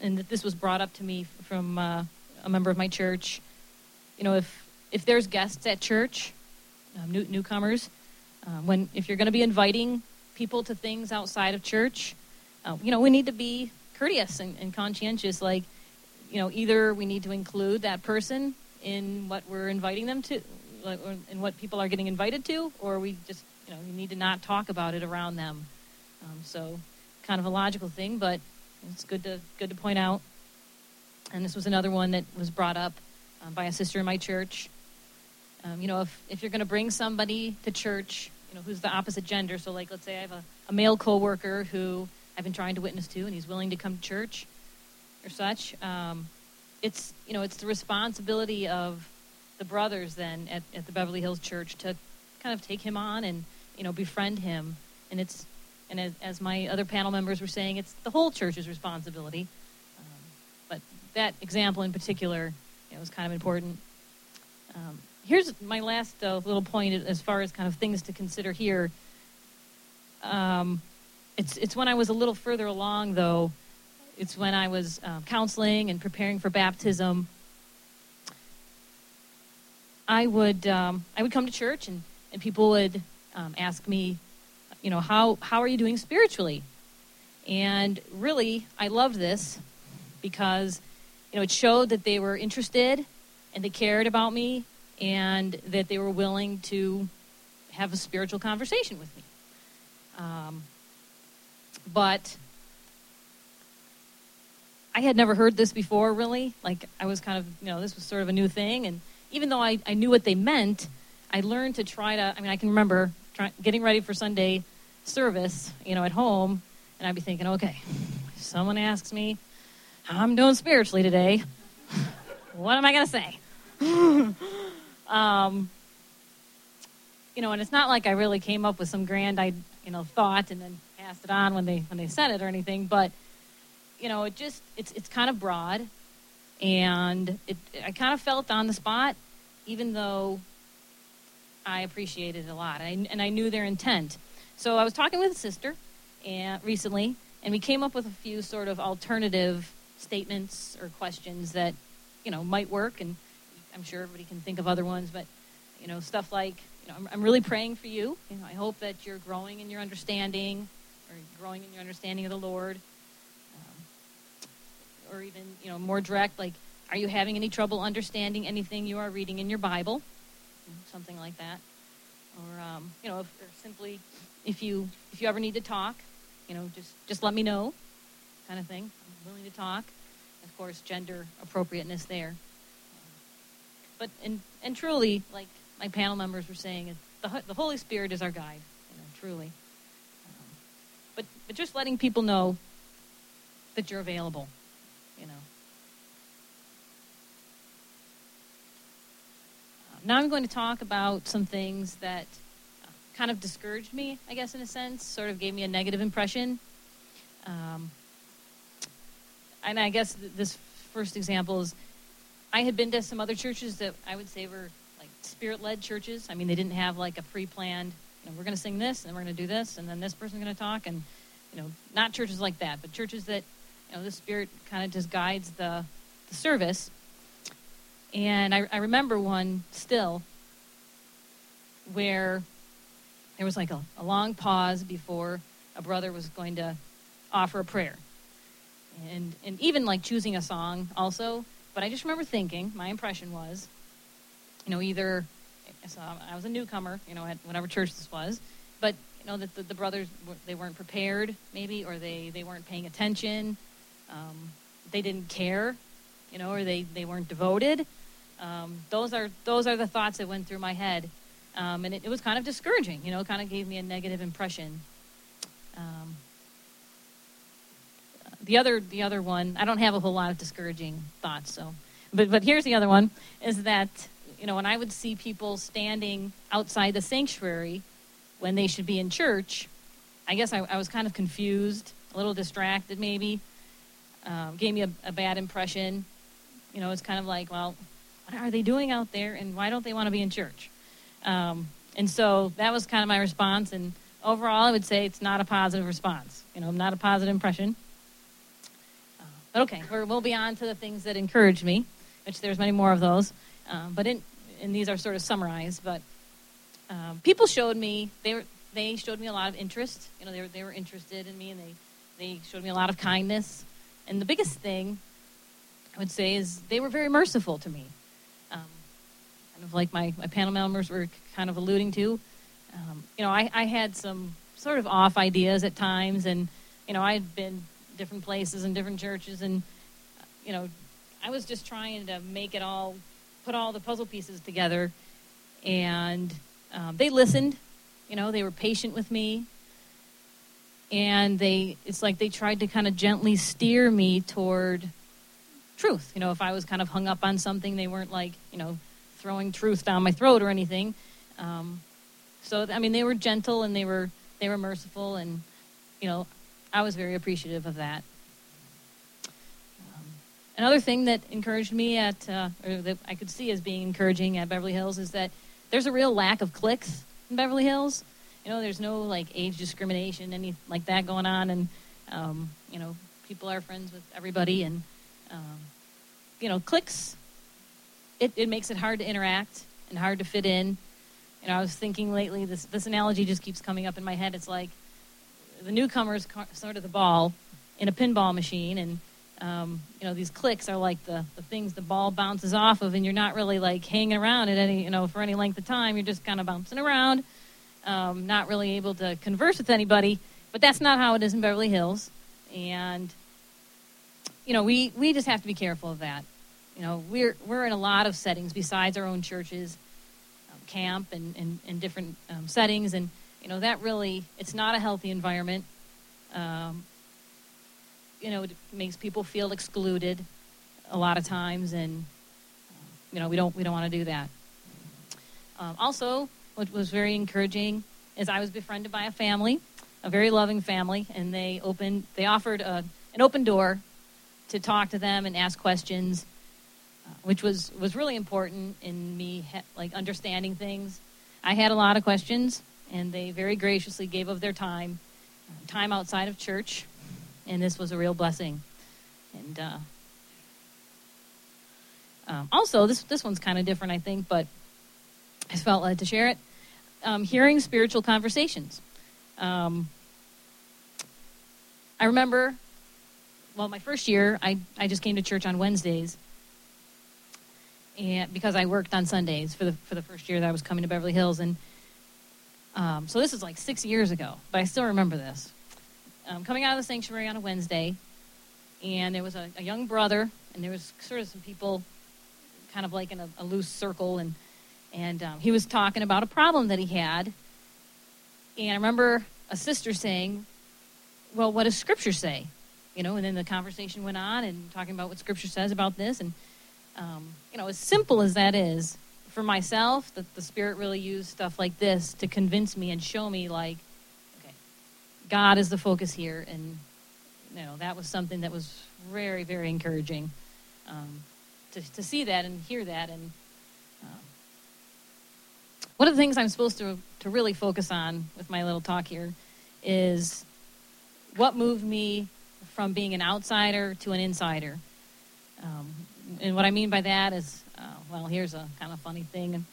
and this was brought up to me from uh, a member of my church. You know, if if there's guests at church, um, new, newcomers, uh, when if you're going to be inviting people to things outside of church, uh, you know, we need to be courteous and, and conscientious. Like, you know, either we need to include that person in what we're inviting them to, like, in what people are getting invited to, or we just, you know, we need to not talk about it around them. Um, so, kind of a logical thing, but it's good to good to point out. And this was another one that was brought up um, by a sister in my church. Um, you know, if, if you're going to bring somebody to church you know, who's the opposite gender. So, like, let's say I have a, a male coworker who I've been trying to witness to, and he's willing to come to church or such. Um, it's you know, it's the responsibility of the brothers then at, at the Beverly Hills Church to kind of take him on and you know befriend him. And it's and as, as my other panel members were saying, it's the whole church's responsibility. Um, but that example in particular, you know, was kind of important. Um, here's my last uh, little point as far as kind of things to consider here. Um, it's it's when I was a little further along, though. It's when I was uh, counseling and preparing for baptism. I would um, I would come to church and, and people would um, ask me, you know, how how are you doing spiritually? And really, I loved this because you know it showed that they were interested and they cared about me and that they were willing to have a spiritual conversation with me. Um, but I had never heard this before, really. Like, I was kind of, you know, this was sort of a new thing. And even though I, I knew what they meant, I learned to try to, I mean, I can remember try, getting ready for Sunday service, you know, at home, and I'd be thinking, okay, someone asks me how I'm doing spiritually today, what am I going to say? [LAUGHS] Um, you know, and it's not like I really came up with some grand, I, you know, thought and then passed it on when they when they said it or anything. But you know, it just it's it's kind of broad, and it I kind of felt on the spot, even though I appreciated it a lot, I, and I knew their intent. So I was talking with a sister, and recently, and we came up with a few sort of alternative statements or questions that you know might work and I'm sure everybody can think of other ones, but you know, stuff like, you know, I'm, I'm really praying for you. You know, I hope that you're growing in your understanding, or growing in your understanding of the Lord, or even, you know, more direct, like, are you having any trouble understanding anything you are reading in your Bible? Something like that, or um, you know, if, or simply, if you if you ever need to talk, you know, just just let me know, kind of thing. I'm willing to talk. Of course, gender appropriateness there but and and truly, like my panel members were saying, the the Holy Spirit is our guide. You know, truly. Um, but but just letting people know that you're available. You know. Uh, now I'm going to talk about some things that uh, kind of discouraged me, I guess, in a sense, sort of gave me a negative impression. Um, and I guess th- this first example is I had been to some other churches that I would say were like spirit led churches. I mean, they didn't have like a pre planned, you know, we're going to sing this and we're going to do this and then this person's going to talk. And, you know, not churches like that, but churches that, you know, the spirit kind of just guides the, the service. And I, I remember one still where there was like a, a long pause before a brother was going to offer a prayer. And, and even like choosing a song also. But I just remember thinking, my impression was, you know, either so I was a newcomer, you know, at whatever church this was, but you know that the, the brothers they weren't prepared, maybe, or they they weren't paying attention, um, they didn't care, you know, or they they weren't devoted. Um, those are those are the thoughts that went through my head, um, and it, it, was kind of discouraging. You know, it kind of gave me a negative impression. Um, the other the other one, I don't have a whole lot of discouraging thoughts. So, but but here's the other one: is that you know when I would see people standing outside the sanctuary when they should be in church, I guess I, I was kind of confused, a little distracted, maybe. Um, gave me a, a bad impression. You know, it's kind of like, well, what are they doing out there, and why don't they want to be in church? Um, and so that was kind of my response. And overall, I would say it's not a positive response. You know, not a positive impression. Uh, but okay, we will be on to the things that encouraged me, which there's many more of those. Um, but in, and these are sort of summarized. But um, people showed me they were they showed me a lot of interest. You know, they were they were interested in me, and they they showed me a lot of kindness. And the biggest thing I would say is they were very merciful to me. Um, kind of like my, my panel members were kind of alluding to. Um, you know, I, I had some sort of off ideas at times, and, you know, I had been different places and different churches, and, you know, I was just trying to make it all, put all the puzzle pieces together. And um, they listened, you know, they were patient with me. And they, it's like they tried to kind of gently steer me toward truth. You know, if I was kind of hung up on something, they weren't like, you know, throwing truth down my throat or anything. Um, so, I mean, they were gentle and they were they were merciful, and you know, I was very appreciative of that. Um, another thing that encouraged me at, uh, or that I could see as being encouraging at Beverly Hills, is that there's a real lack of cliques in Beverly Hills. You know, there's no like age discrimination, any like that going on, and um, you know, people are friends with everybody, and um, you know, cliques, it, it makes it hard to interact and hard to fit in. You know, I was thinking lately, this, this analogy just keeps coming up in my head. It's like the newcomer's sort of the ball in a pinball machine, and um, you know these clicks are like the, the things the ball bounces off of, and you're not really like hanging around at any you know for any length of time. You're just kind of bouncing around, um, not really able to converse with anybody. But that's not how it is in Beverly Hills, and you know, we, we just have to be careful of that. You know, we're, we're in a lot of settings besides our own churches, um, camp and, and, and different um, settings. And, you know, that really, it's not a healthy environment. Um, you know, it makes people feel excluded a lot of times. And, you know, we don't, we don't want to do that. Um, also, what was very encouraging is I was befriended by a family, a very loving family, and they opened, they offered a, an open door to talk to them and ask questions, uh, which was was really important in me like understanding things. I had a lot of questions, and they very graciously gave of their time, uh, time outside of church, and this was a real blessing. And uh, um, also, this this one's kind of different, I think, but I felt led to share it. Um, hearing spiritual conversations. Um, I remember well, my first year, I, I just came to church on Wednesdays. And because I worked on Sundays for the for the first year that I was coming to Beverly Hills, and um, so this is like six years ago, but I still remember this. Um, coming out of the sanctuary on a Wednesday, and there was a, a, young brother, and there was sort of some people, kind of like in a, a loose circle, and and um, he was talking about a problem that he had. And I remember a sister saying, "Well, what does Scripture say?" you know, and then the conversation went on and talking about what Scripture says about this. And, um, you know, as simple as that is, for myself, that the Spirit really used stuff like this to convince me and show me, like, okay, God is the focus here. And, you know, that was something that was very, very encouraging um, to, to see that and hear that. And one of the things I'm supposed to, to really focus on with my little talk here is what moved me from being an outsider to an insider. Um, and what I mean by that is, uh, well, here's a kind of funny thing.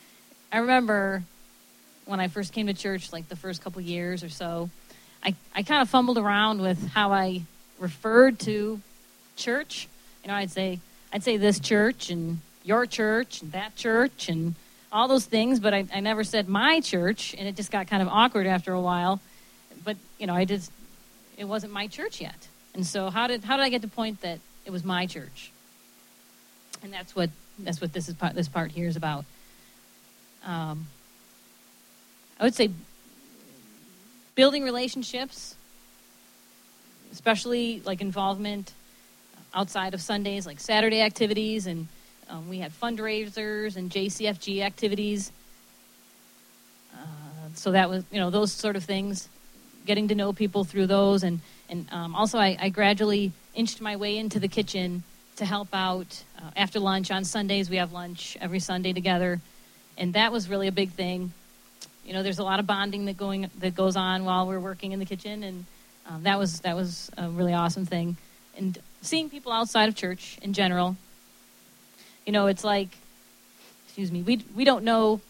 I remember when I first came to church, like the first couple years or so, I, I kind of fumbled around with how I referred to church. You know, I'd say I'd say this church and your church and that church and all those things, but I, I never said my church, and it just got kind of awkward after a while. But you know, I just it wasn't my church yet, and so how did how did I get to the point that it was my church? And that's what that's what this is part, this part here is about. Um, I would say building relationships, especially like involvement outside of Sundays, like Saturday activities, and um, we had fundraisers and JCFG activities. Uh, so that was, you know, those sort of things, getting to know people through those, and and um, also I, I, gradually inched my way into the kitchen to help out uh, after lunch on Sundays. We have lunch every Sunday together, and that was really a big thing. You know, there's a lot of bonding that going that goes on while we're working in the kitchen, and um, that was that was a really awesome thing. And seeing people outside of church in general, you know, it's like, excuse me, we we don't know,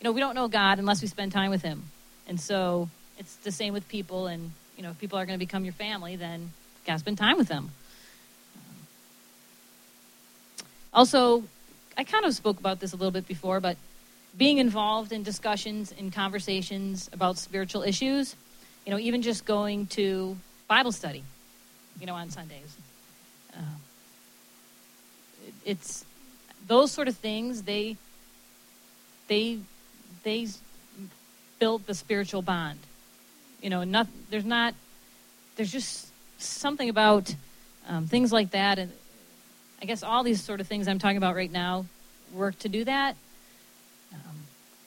you know, we don't know God unless we spend time with Him, and so it's the same with people. And you know, if people are going to become your family, then gotta spend time with them. Also, I kind of spoke about this a little bit before, but being involved in discussions and conversations about spiritual issues, you know, even just going to Bible study, you know, on Sundays. Uh, it's those sort of things. They they they build the spiritual bond. You know, not there's not there's just something about um, things like that, and I guess all these sort of things I'm talking about right now work to do that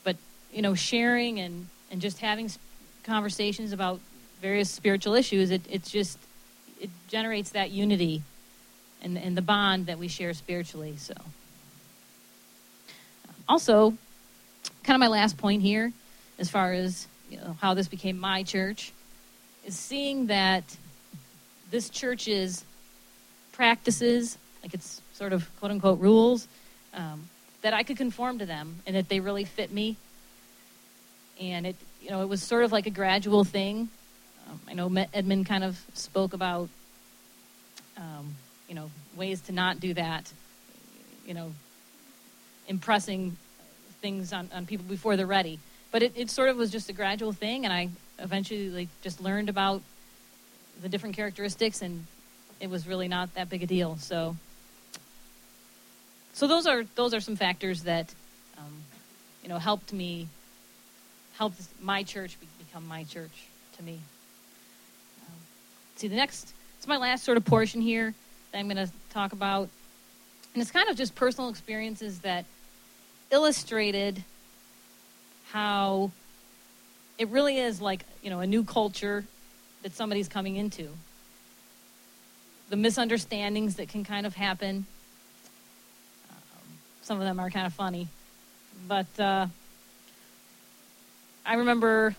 But you know, sharing and, and just having conversations about various spiritual issues, it, it's just, it generates that unity and, and the bond that we share spiritually. So, also, kind of my last point here, as far as you know, how this became my church, is seeing that this church's practices, like its sort of quote unquote rules, um, that I could conform to them and that they really fit me and it you know it was sort of like a gradual thing. Um, I know Edmund kind of spoke about um, you know ways to not do that. You know, impressing things on, on people before they're ready. But it, it sort of was just a gradual thing, and I eventually like just learned about the different characteristics, and it was really not that big a deal. So, so those are those are some factors that um, you know helped me helped my church become my church to me. Um, see, the next, it's my last sort of portion here that I'm going to talk about. And it's kind of just personal experiences that illustrated how it really is like, you know, a new culture that somebody's coming into. The misunderstandings that can kind of happen. Um, some of them are kind of funny. But, uh, I remember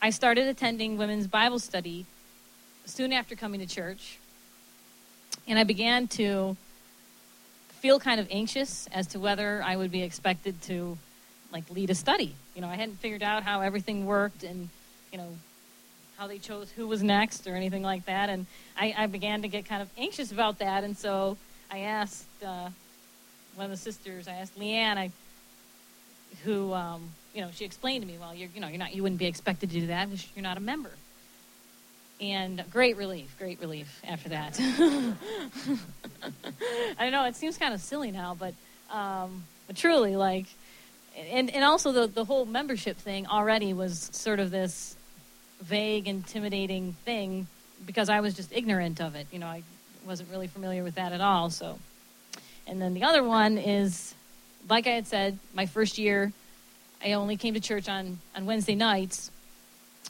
I started attending women's Bible study soon after coming to church. And I began to feel kind of anxious as to whether I would be expected to like lead a study. You know, I hadn't figured out how everything worked and, you know, how they chose who was next or anything like that. And I, I began to get kind of anxious about that. And so I asked uh, one of the sisters, I asked Leanne, I, who um, you know, she explained to me, well, you're, you know, you're not, you wouldn't be expected to do that because you're not a member. And great relief, great relief after that. [LAUGHS] I know it seems kind of silly now, but, um, but truly, like, and and also the the whole membership thing already was sort of this vague, intimidating thing because I was just ignorant of it. You know, I wasn't really familiar with that at all. So, and then the other one is, like I had said, my first year I only came to church on, on Wednesday nights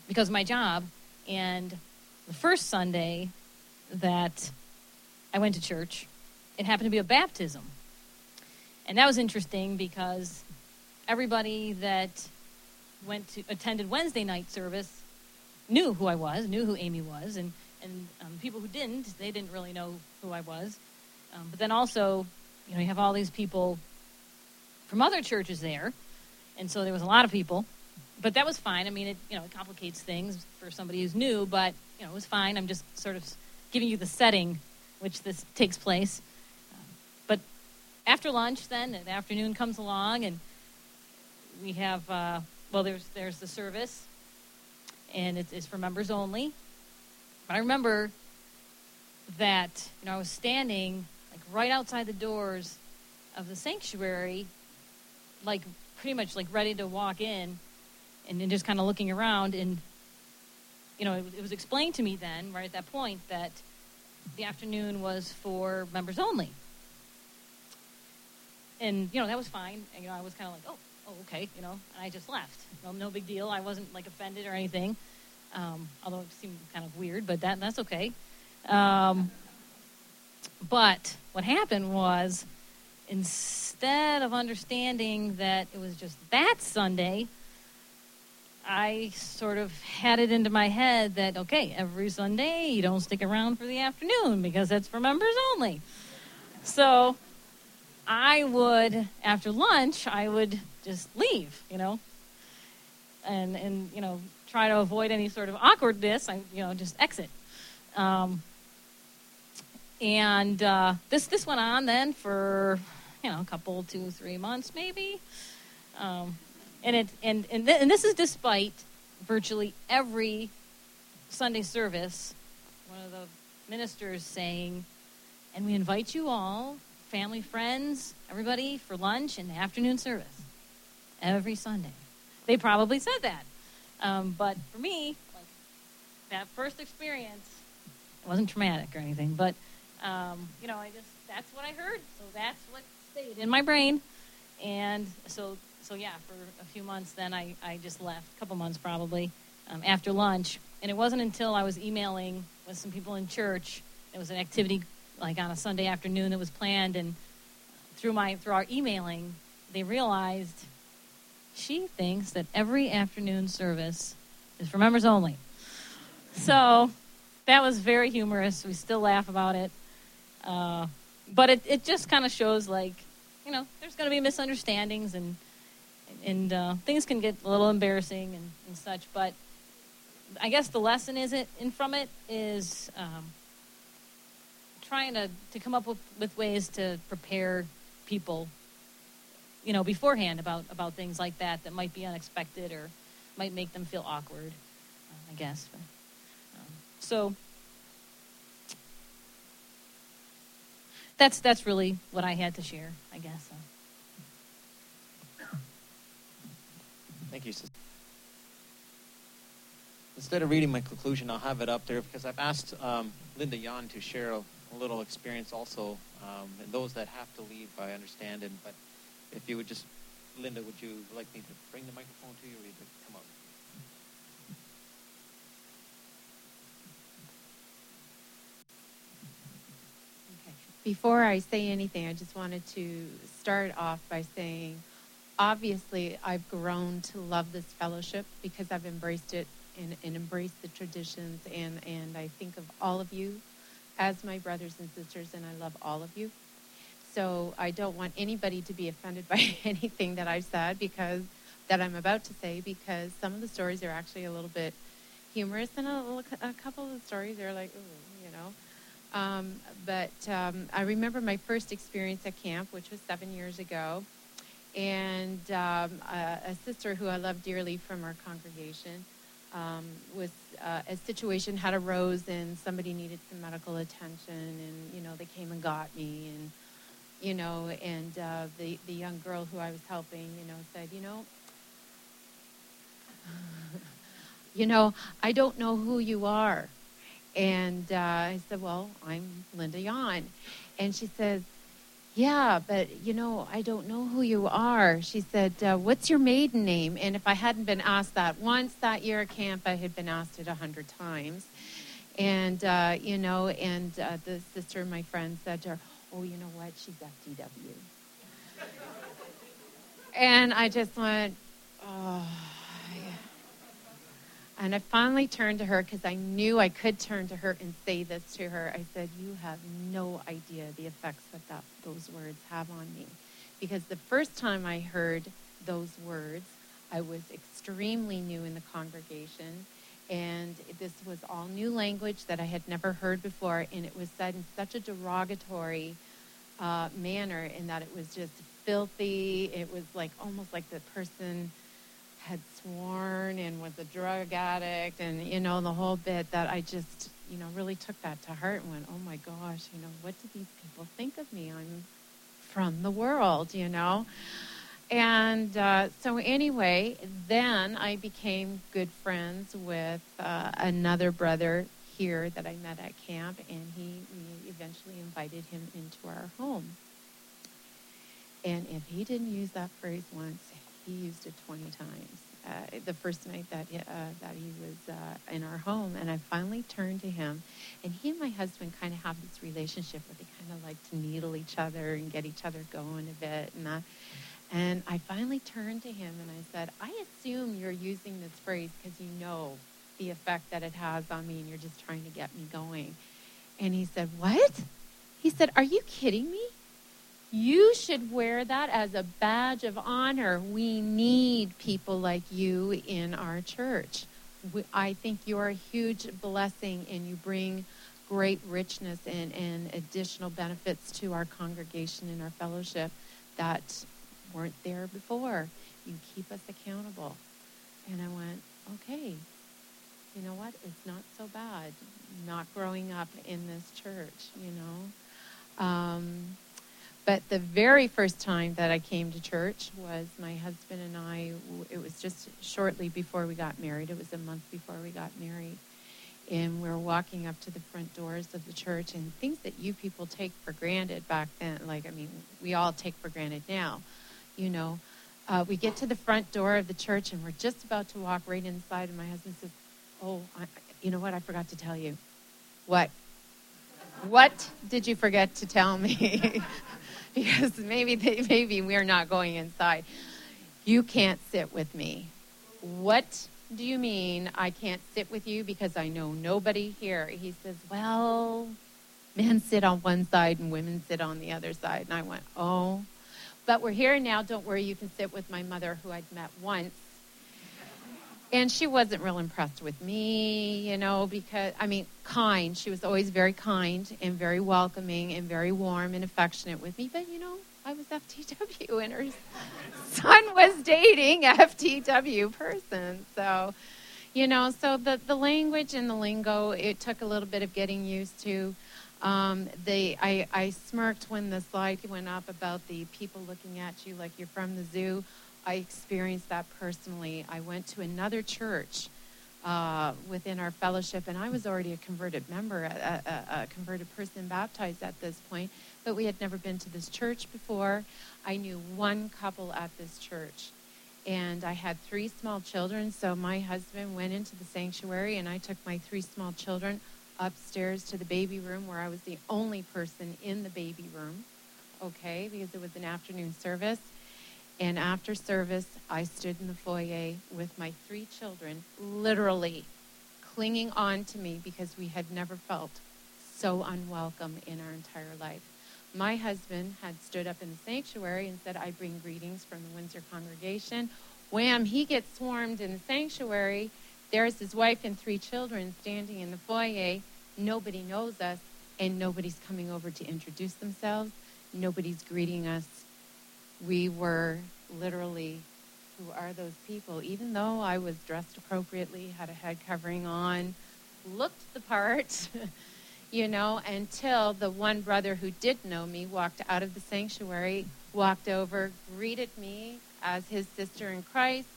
because of my job. And the first Sunday that I went to church, it happened to be a baptism. And that was interesting because everybody that went to attended Wednesday night service knew who I was, knew who Amy was, and and um, people who didn't, they didn't really know who I was. Um, but then also, you know, you have all these people from other churches there and so there was a lot of people. But that was fine. I mean, it you know it complicates things for somebody who's new, but you know it was fine. I'm just sort of giving you the setting which this takes place. but after lunch, then the afternoon comes along, and we have uh, well, there's there's the service, and it's, it's for members only. But I remember that you know I was standing like right outside the doors of the sanctuary, like pretty much like ready to walk in, and then just kind of looking around, and you know it, it was explained to me then, right at that point, that the afternoon was for members only. And you know that was fine. And, you know I was kind of like, oh, oh, okay, you know. And I just left. No, no big deal. I wasn't like offended or anything. Um, although it seemed kind of weird, but that that's okay. Um, but what happened was, instead of understanding that it was just that Sunday, I sort of had it into my head that, okay, every Sunday you don't stick around for the afternoon because that's for members only. So I would, after lunch, I would just leave, you know, and, and you know, try to avoid any sort of awkwardness. I, you know, just exit. Um, and uh, this this went on then for you know a couple, two, three months maybe. Um, and it and and, th- and this is despite virtually every Sunday service, one of the ministers saying, "And we invite you all, family, friends, everybody, for lunch and afternoon service every Sunday." They probably said that, um, but for me, like that first experience, it wasn't traumatic or anything, but um, you know, I just that's what I heard, so that's what stayed in my brain, and so so yeah, for a few months, then I, I just left, a couple months probably, um, after lunch. And it wasn't until I was emailing with some people in church. It was an activity like on a Sunday afternoon that was planned, and through my through our emailing, they realized she thinks that every afternoon service is for members only. So that was very humorous. We still laugh about it. Uh, but it, it just kind of shows like, you know, there's going to be misunderstandings and and uh, things can get a little embarrassing and, and, such. But I guess the lesson is it from it is um, trying to, to come up with, with ways to prepare people, you know, beforehand about about things like that that might be unexpected or might make them feel awkward. Uh, I guess. But, um, so. That's that's really what I had to share, I guess. Thank you. Instead of reading my conclusion, I'll have it up there because I've asked um, Linda Yan to share a, a little experience also. Um, and those that have to leave, I understand. And but if you would just, Linda, would you like me to bring the microphone to you, or you to come up? Before I say anything, I just wanted to start off by saying obviously I've grown to love this fellowship because I've embraced it and, and, embraced the traditions and, and I think of all of you as my brothers and sisters and I love all of you. So I don't want anybody to be offended by [LAUGHS] anything that I've said because that I'm about to say because some of the stories are actually a little bit humorous and a, a couple of the stories are like, you know. Um, but um, I remember my first experience at camp, which was seven years ago and um, a, a, sister who I love dearly from our congregation um, was uh, a situation had arose and somebody needed some medical attention and you know they came and got me and you know and uh, the the young girl who I was helping you know said you know you know I don't know who you are. And uh, I said well I'm Linda Yan. And she says yeah, but you know, I don't know who you are. She said, uh, What's your maiden name? And if I hadn't been asked that once that year at camp, I had been asked it a hundred times. And, uh, you know, and uh, the sister, my friend, said to her, Oh, you know what? She's FTW. and I just went, Oh. And I finally turned to her because I knew I could turn to her and say this to her. I said, You have no idea the effects that, that those words have on me. Because the first time I heard those words, I was extremely new in the congregation, and this was all new language that I had never heard before, and it was said in such a derogatory uh, manner in that it was just filthy. It was like almost like the person had sworn and was a drug addict, and you know the whole bit. That I just you know really took that to heart and went, oh my gosh, you know what do these people think of me? I'm from the world, you know. And uh, so, anyway, then I became good friends with uh, another brother here that I met at camp, and he we eventually invited him into our home. And if he didn't use that phrase once, he used it 20 times. Uh, the first night that uh, that he was uh, in our home, and I finally turned to him, and he and my husband kind of have this relationship where they kind of like to needle each other and get each other going a bit, and that. And I finally turned to him and I said, I assume you're using this phrase because you know the effect that it has on me and you're just trying to get me going. And he said, What? He said, Are you kidding me? You should wear that as a badge of honor. We need people like you in our church. I think you're a huge blessing and you bring great richness and, and additional benefits to our congregation and our fellowship that weren't there before. You keep us accountable. And I went, okay, you know what? It's not so bad not growing up in this church, you know. Um, but the very first time that I came to church was my husband and I, it was just shortly before we got married. It was a month before we got married. And we were walking up to the front doors of the church, and things that you people take for granted back then, like, I mean, we all take for granted now you know. Uh, we get to the front door of the church and we're just about to walk right inside, and my husband says, Oh, I, you know what? I forgot to tell you. What? What did you forget to tell me? [LAUGHS] because maybe they, maybe we're not going inside. You can't sit with me. What do you mean I can't sit with you because I know nobody here? He says, Well, men sit on one side and women sit on the other side. And I went, Oh but we're here now. Don't worry, you can sit with my mother, who I'd met once. And she wasn't real impressed with me, you know, because, I mean, kind. She was always very kind and very welcoming and very warm and affectionate with me. But, you know, I was FTW and her son was dating FTW person. So, you know, so the, the language and the lingo, it took a little bit of getting used to. Um, they, I, I smirked when the slide went up about the people looking at you like you're from the zoo. I experienced that personally. I went to another church uh, within our fellowship, and I was already a converted member, a, a, a, converted person baptized at this point, but we had never been to this church before. I knew one couple at this church, and I had three small children, so my husband went into the sanctuary, and I took my three small children upstairs to the baby room where I was the only person in the baby room, okay, because it was an afternoon service. And after service, I stood in the foyer with my three children, literally clinging on to me because we had never felt so unwelcome in our entire life. My husband had stood up in the sanctuary and said, I bring greetings from the Windsor congregation. Wham, he gets swarmed in the sanctuary there's his wife and three children standing in the foyer. Nobody knows us, and nobody's coming over to introduce themselves. Nobody's greeting us. We were literally, who are those people? Even though I was dressed appropriately, had a head covering on, looked the part, [LAUGHS] you know, until the one brother who did know me walked out of the sanctuary, walked over, greeted me as his sister in Christ,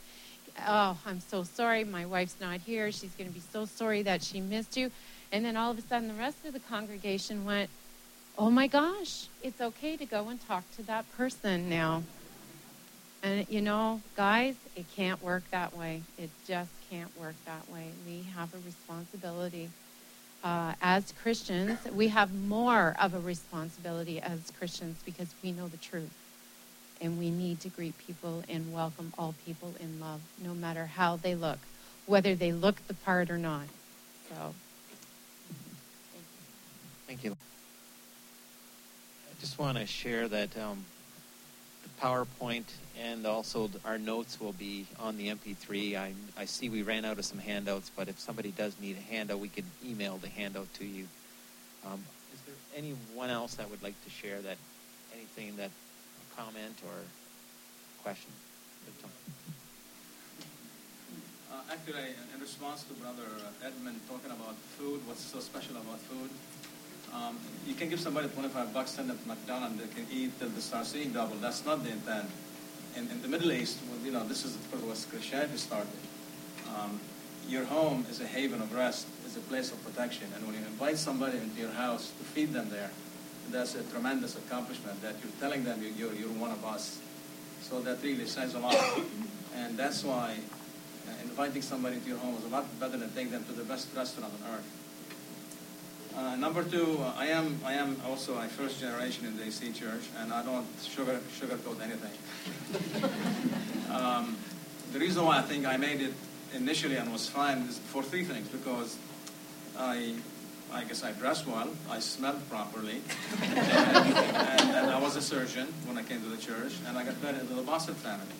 oh, I'm so sorry, my wife's not here. She's going to be so sorry that she missed you. And then all of a sudden, the rest of the congregation went, oh my gosh, it's okay to go and talk to that person now. And you know, guys, it can't work that way. It just can't work that way. We have a responsibility. Uh, as Christians, we have more of a responsibility as Christians because we know the truth and we need to greet people and welcome all people in love, no matter how they look, whether they look the part or not. So, thank you. I just want to share that um, the PowerPoint and also our notes will be on the MP3. I, I see we ran out of some handouts, but if somebody does need a handout, we could email the handout to you. Um, is there anyone else that would like to share that anything that comment or question? Uh, actually, in response to Brother Edmund talking about food, what's so special about food? Um, you can give somebody 25 bucks, send them to McDonald's, they can eat till they start seeing double. That's not the intent. In, in the Middle East, well, you know, this is of course Christianity started. Um, your home is a haven of rest, is a place of protection, and when you invite somebody into your house to feed them there, that's a tremendous accomplishment. That you're telling them you're, you're, you're one of us. So that really says a lot, and that's why uh, inviting somebody to your home is a lot better than taking them to the best restaurant on earth. Uh, number two, uh, I am I am also a first generation in the AC Church, and I don't sugar sugarcoat anything. [LAUGHS] um, the reason why I think I made it initially and was fine is for three things. Because I I guess I dressed well, I smelled properly, and, [LAUGHS] and, and I was a surgeon when I came to the church, and I got married into the Boston family.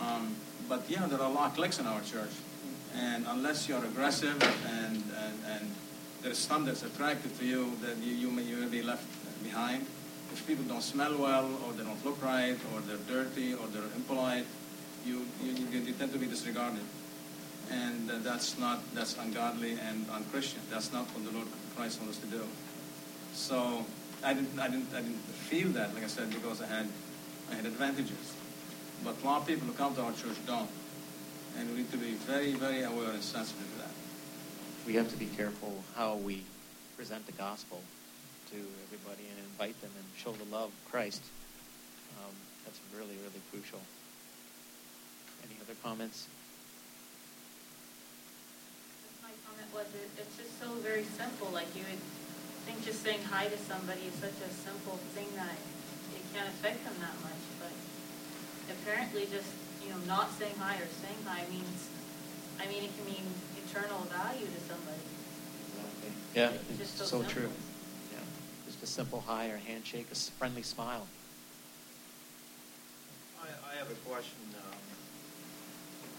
Um, but yeah, there are a lot of cliques in our church, and unless you're aggressive and and, and there's some that's attractive to you, that you, you, may, you may be left behind. If people don't smell well, or they don't look right, or they're dirty, or they're impolite, you, you, you tend to be disregarded. And uh, that's not, that's ungodly and unchristian. That's not what the Lord Christ wants us to do. So I didn't, I didn't, I didn't feel that, like I said, because I had, I had advantages. But a lot of people who come to our church don't. And we need to be very, very aware and sensitive we have to be careful how we present the gospel to everybody and invite them and show the love of Christ. Um, that's really, really crucial. Any other comments? My comment was it, it's just so very simple. Like you would think just saying hi to somebody is such a simple thing that it can't affect them that much. But apparently just, you know, not saying hi or saying hi means, I mean, it can mean eternal value to somebody. Exactly. Yeah, it's, it's so, so true. Yeah, just a simple hi or handshake, a friendly smile. I, I have a question. Um,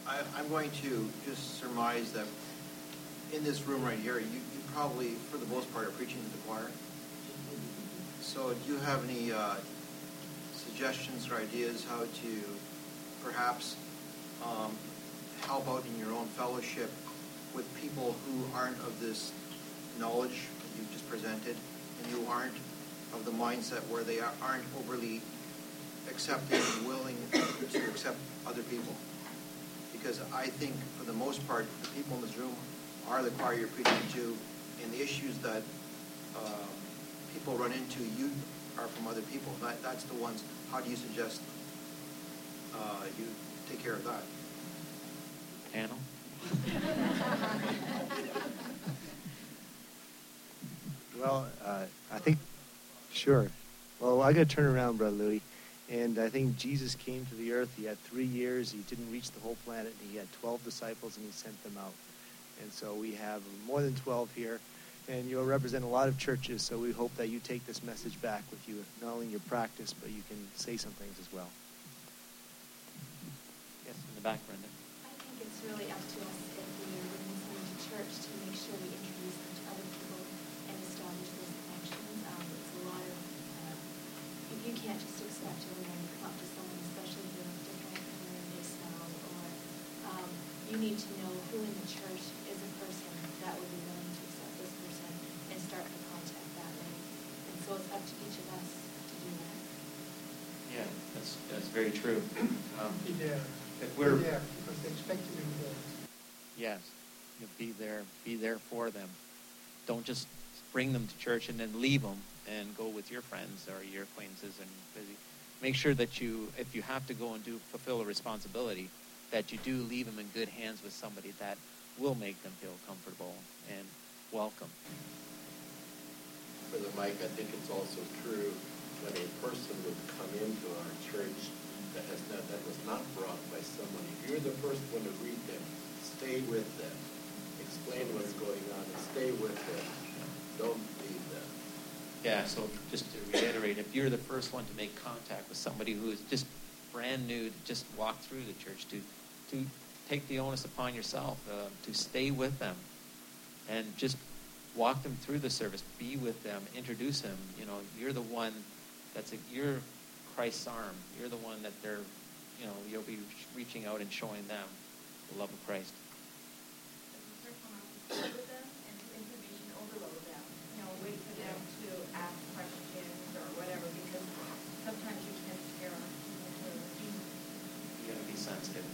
I, I'm going to just surmise that in this room right here, you, you probably, for the most part, are preaching to the choir. So do you have any uh, suggestions or ideas how to perhaps um, help out in your own fellowship with people who aren't of this knowledge that you've just presented and who aren't of the mindset where they aren't overly accepting and willing to accept other people. Because I think for the most part, the people in this room are the choir you're preaching to, and the issues that um, people run into, you are from other people. That, that's the ones, how do you suggest uh, you take care of that? Panel? Well, uh, I think, sure. Well, I got to turn around, Brother Louis. And I think Jesus came to the earth. He had three years. He didn't reach the whole planet. He had 12 disciples, and he sent them out. And so we have more than 12 here. And you'll represent a lot of churches, so we hope that you take this message back with you, not only in your practice, but you can say some things as well. Yes, in the back, Brenda. I think it's really up to us if we are bring someone to church to make sure we introduce them to other people and establish those connections. Um, it's a lot of, uh, you can't just expect everyone to come up to someone, especially if they're different or they smell, or um, you need to know who in the church is a person that would be willing to accept this person and start the contact that way. And so it's up to each of us to do that. Yeah, that's that's very true. [CLEARS THROAT] Um, be there. If we're be there expect you to be there. Yes you know, be there, be there for them. Don't just bring them to church and then leave them and go with your friends or your acquaintances and busy. Make sure that you, if you have to go and do fulfill a responsibility, that you do leave them in good hands with somebody that will make them feel comfortable and welcome. Brother Mike, I think it's also true when a person would come into our church that has not, that was not brought by someone. If you're the first one to greet them, stay with them explain what's going on and stay with them. Don't leave them. Yeah, so just to reiterate, if you're the first one to make contact with somebody who is just brand new, just walk through the church, to, to take the onus upon yourself, uh, to stay with them, and just walk them through the service, be with them, introduce them. You know, you're the one that's a, you're Christ's arm. You're the one that they're, you know, you'll be reaching out and showing them the love of Christ. with them and to information overload them. You know, wait for them to ask questions or whatever, because sometimes you can scare off people. You gotta be sensitive.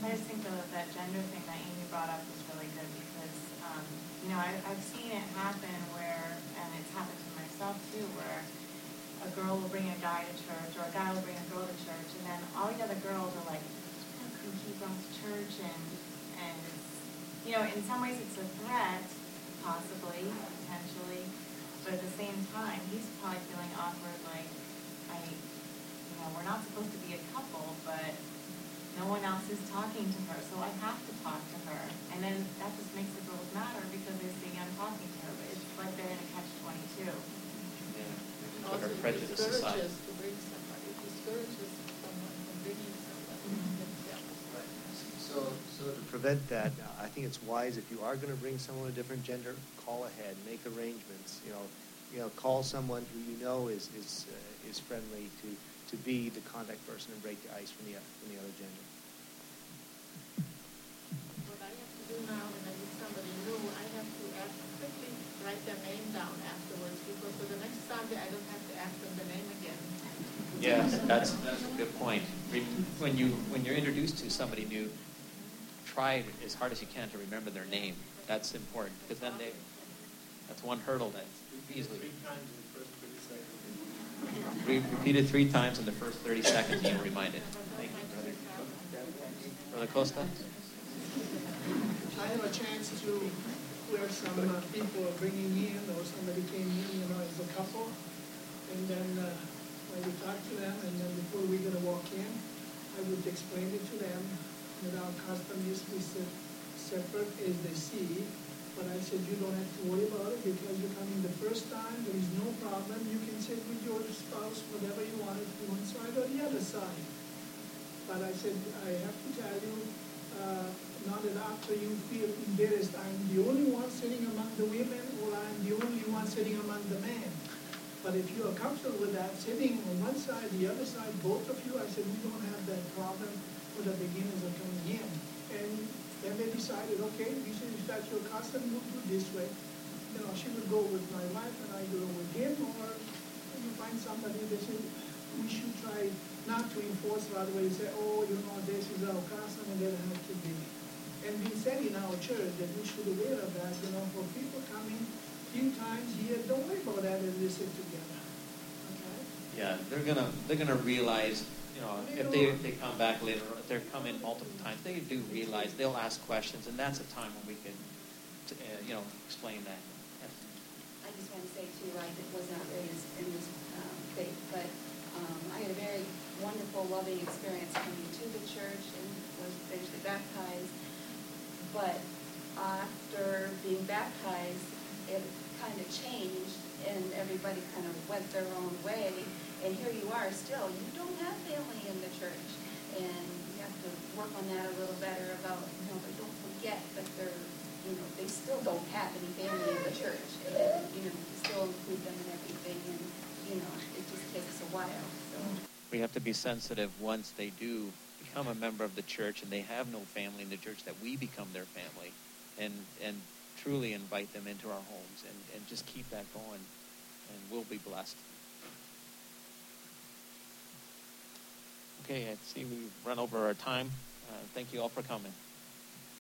I just think that that gender thing that Amy brought up was really good because, um, you know, I, I've seen it happen where, and it's happened to myself too, where a girl will bring a guy to church or a guy will bring a girl to church, and then all the other girls are like, oh, "How come he brought to church?" and and you know, in some ways it's a threat, possibly, potentially, but at the same time, he's probably feeling awkward, like, I, you know, we're not supposed to be a couple, but no one else is talking to her, so I have to talk to her. And then that just makes the girls matter because they think I'm talking to her, but it's like they're in a catch twenty-two. Yeah. Put our it prejudice aside. discourages to bring somebody, discourages someone from bringing somebody themselves. So, so to prevent that, uh, I think it's wise if you are going to bring someone of a different gender, call ahead, make arrangements. You know, you know, call someone who you know is is uh, is friendly to to be the contact person and break the ice from the from the other gender. What I have to do now when I meet somebody new, I have to ask, quickly write their name down afterwards, because for the next Sunday, I don't have to ask them the name again. Yes, that's, that's a good point. When you, when you're introduced to somebody new, try as hard as you can to remember their name. That's important, because then they, that's one hurdle that easily. Re- Repeat it three times in the first 30 seconds, and you're reminded. Thank you, brother. Brother Costa? I have a chance to, where some uh, people are bringing in, or somebody came in, you know, as a couple, and then, uh, when we talk to them, and then before we're gonna walk in, I would explain it to them, that our custom is we sit separate as they see, but I said, you don't have to worry about it, because you're coming the first time, there is no problem, you can sit with your spouse, whatever you want, one side or the other side. But I said, I have to tell you, uh, not that after you feel embarrassed, I'm the only one sitting among the women, or I'm the only one sitting among the men. But if you are comfortable with that, sitting on one side, the other side, both of you, I said, we don't have that problem for the beginners of coming in. And then they decided, okay, we should, that's your custom, we'll do this way. You know, she would go with my wife and I go with him, or you find somebody, they say, we should try not to enforce right away, and say, oh, you know, this is our custom and that have to be. And we said in our church that we should be aware of that, you know, for people coming few times here, don't worry about that and listen together. Okay? Yeah, they're gonna, they're gonna realize, you know, if they, if they come back later, if they're coming multiple times, they do realize, they'll ask questions, and that's a time when we can, uh, you know, explain that. Yes. I just want to say too, I was not raised in this um, faith, but um, I had a very wonderful, loving experience coming to the church and was eventually baptized. But after being baptized, it kind of changed and everybody kind of went their own way. And here you are still, you don't have family in the church. And you have to work on that a little better about, you know, but don't forget that they're, you know, they still don't have any family in the church. And, you know, you still include them in everything and, you know, it just takes a while, so. We have to be sensitive once they do become a member of the church and they have no family in the church that we become their family and and truly invite them into our homes and, and just keep that going and we'll be blessed. Okay, I see we've run over our time. Uh, thank you all for coming.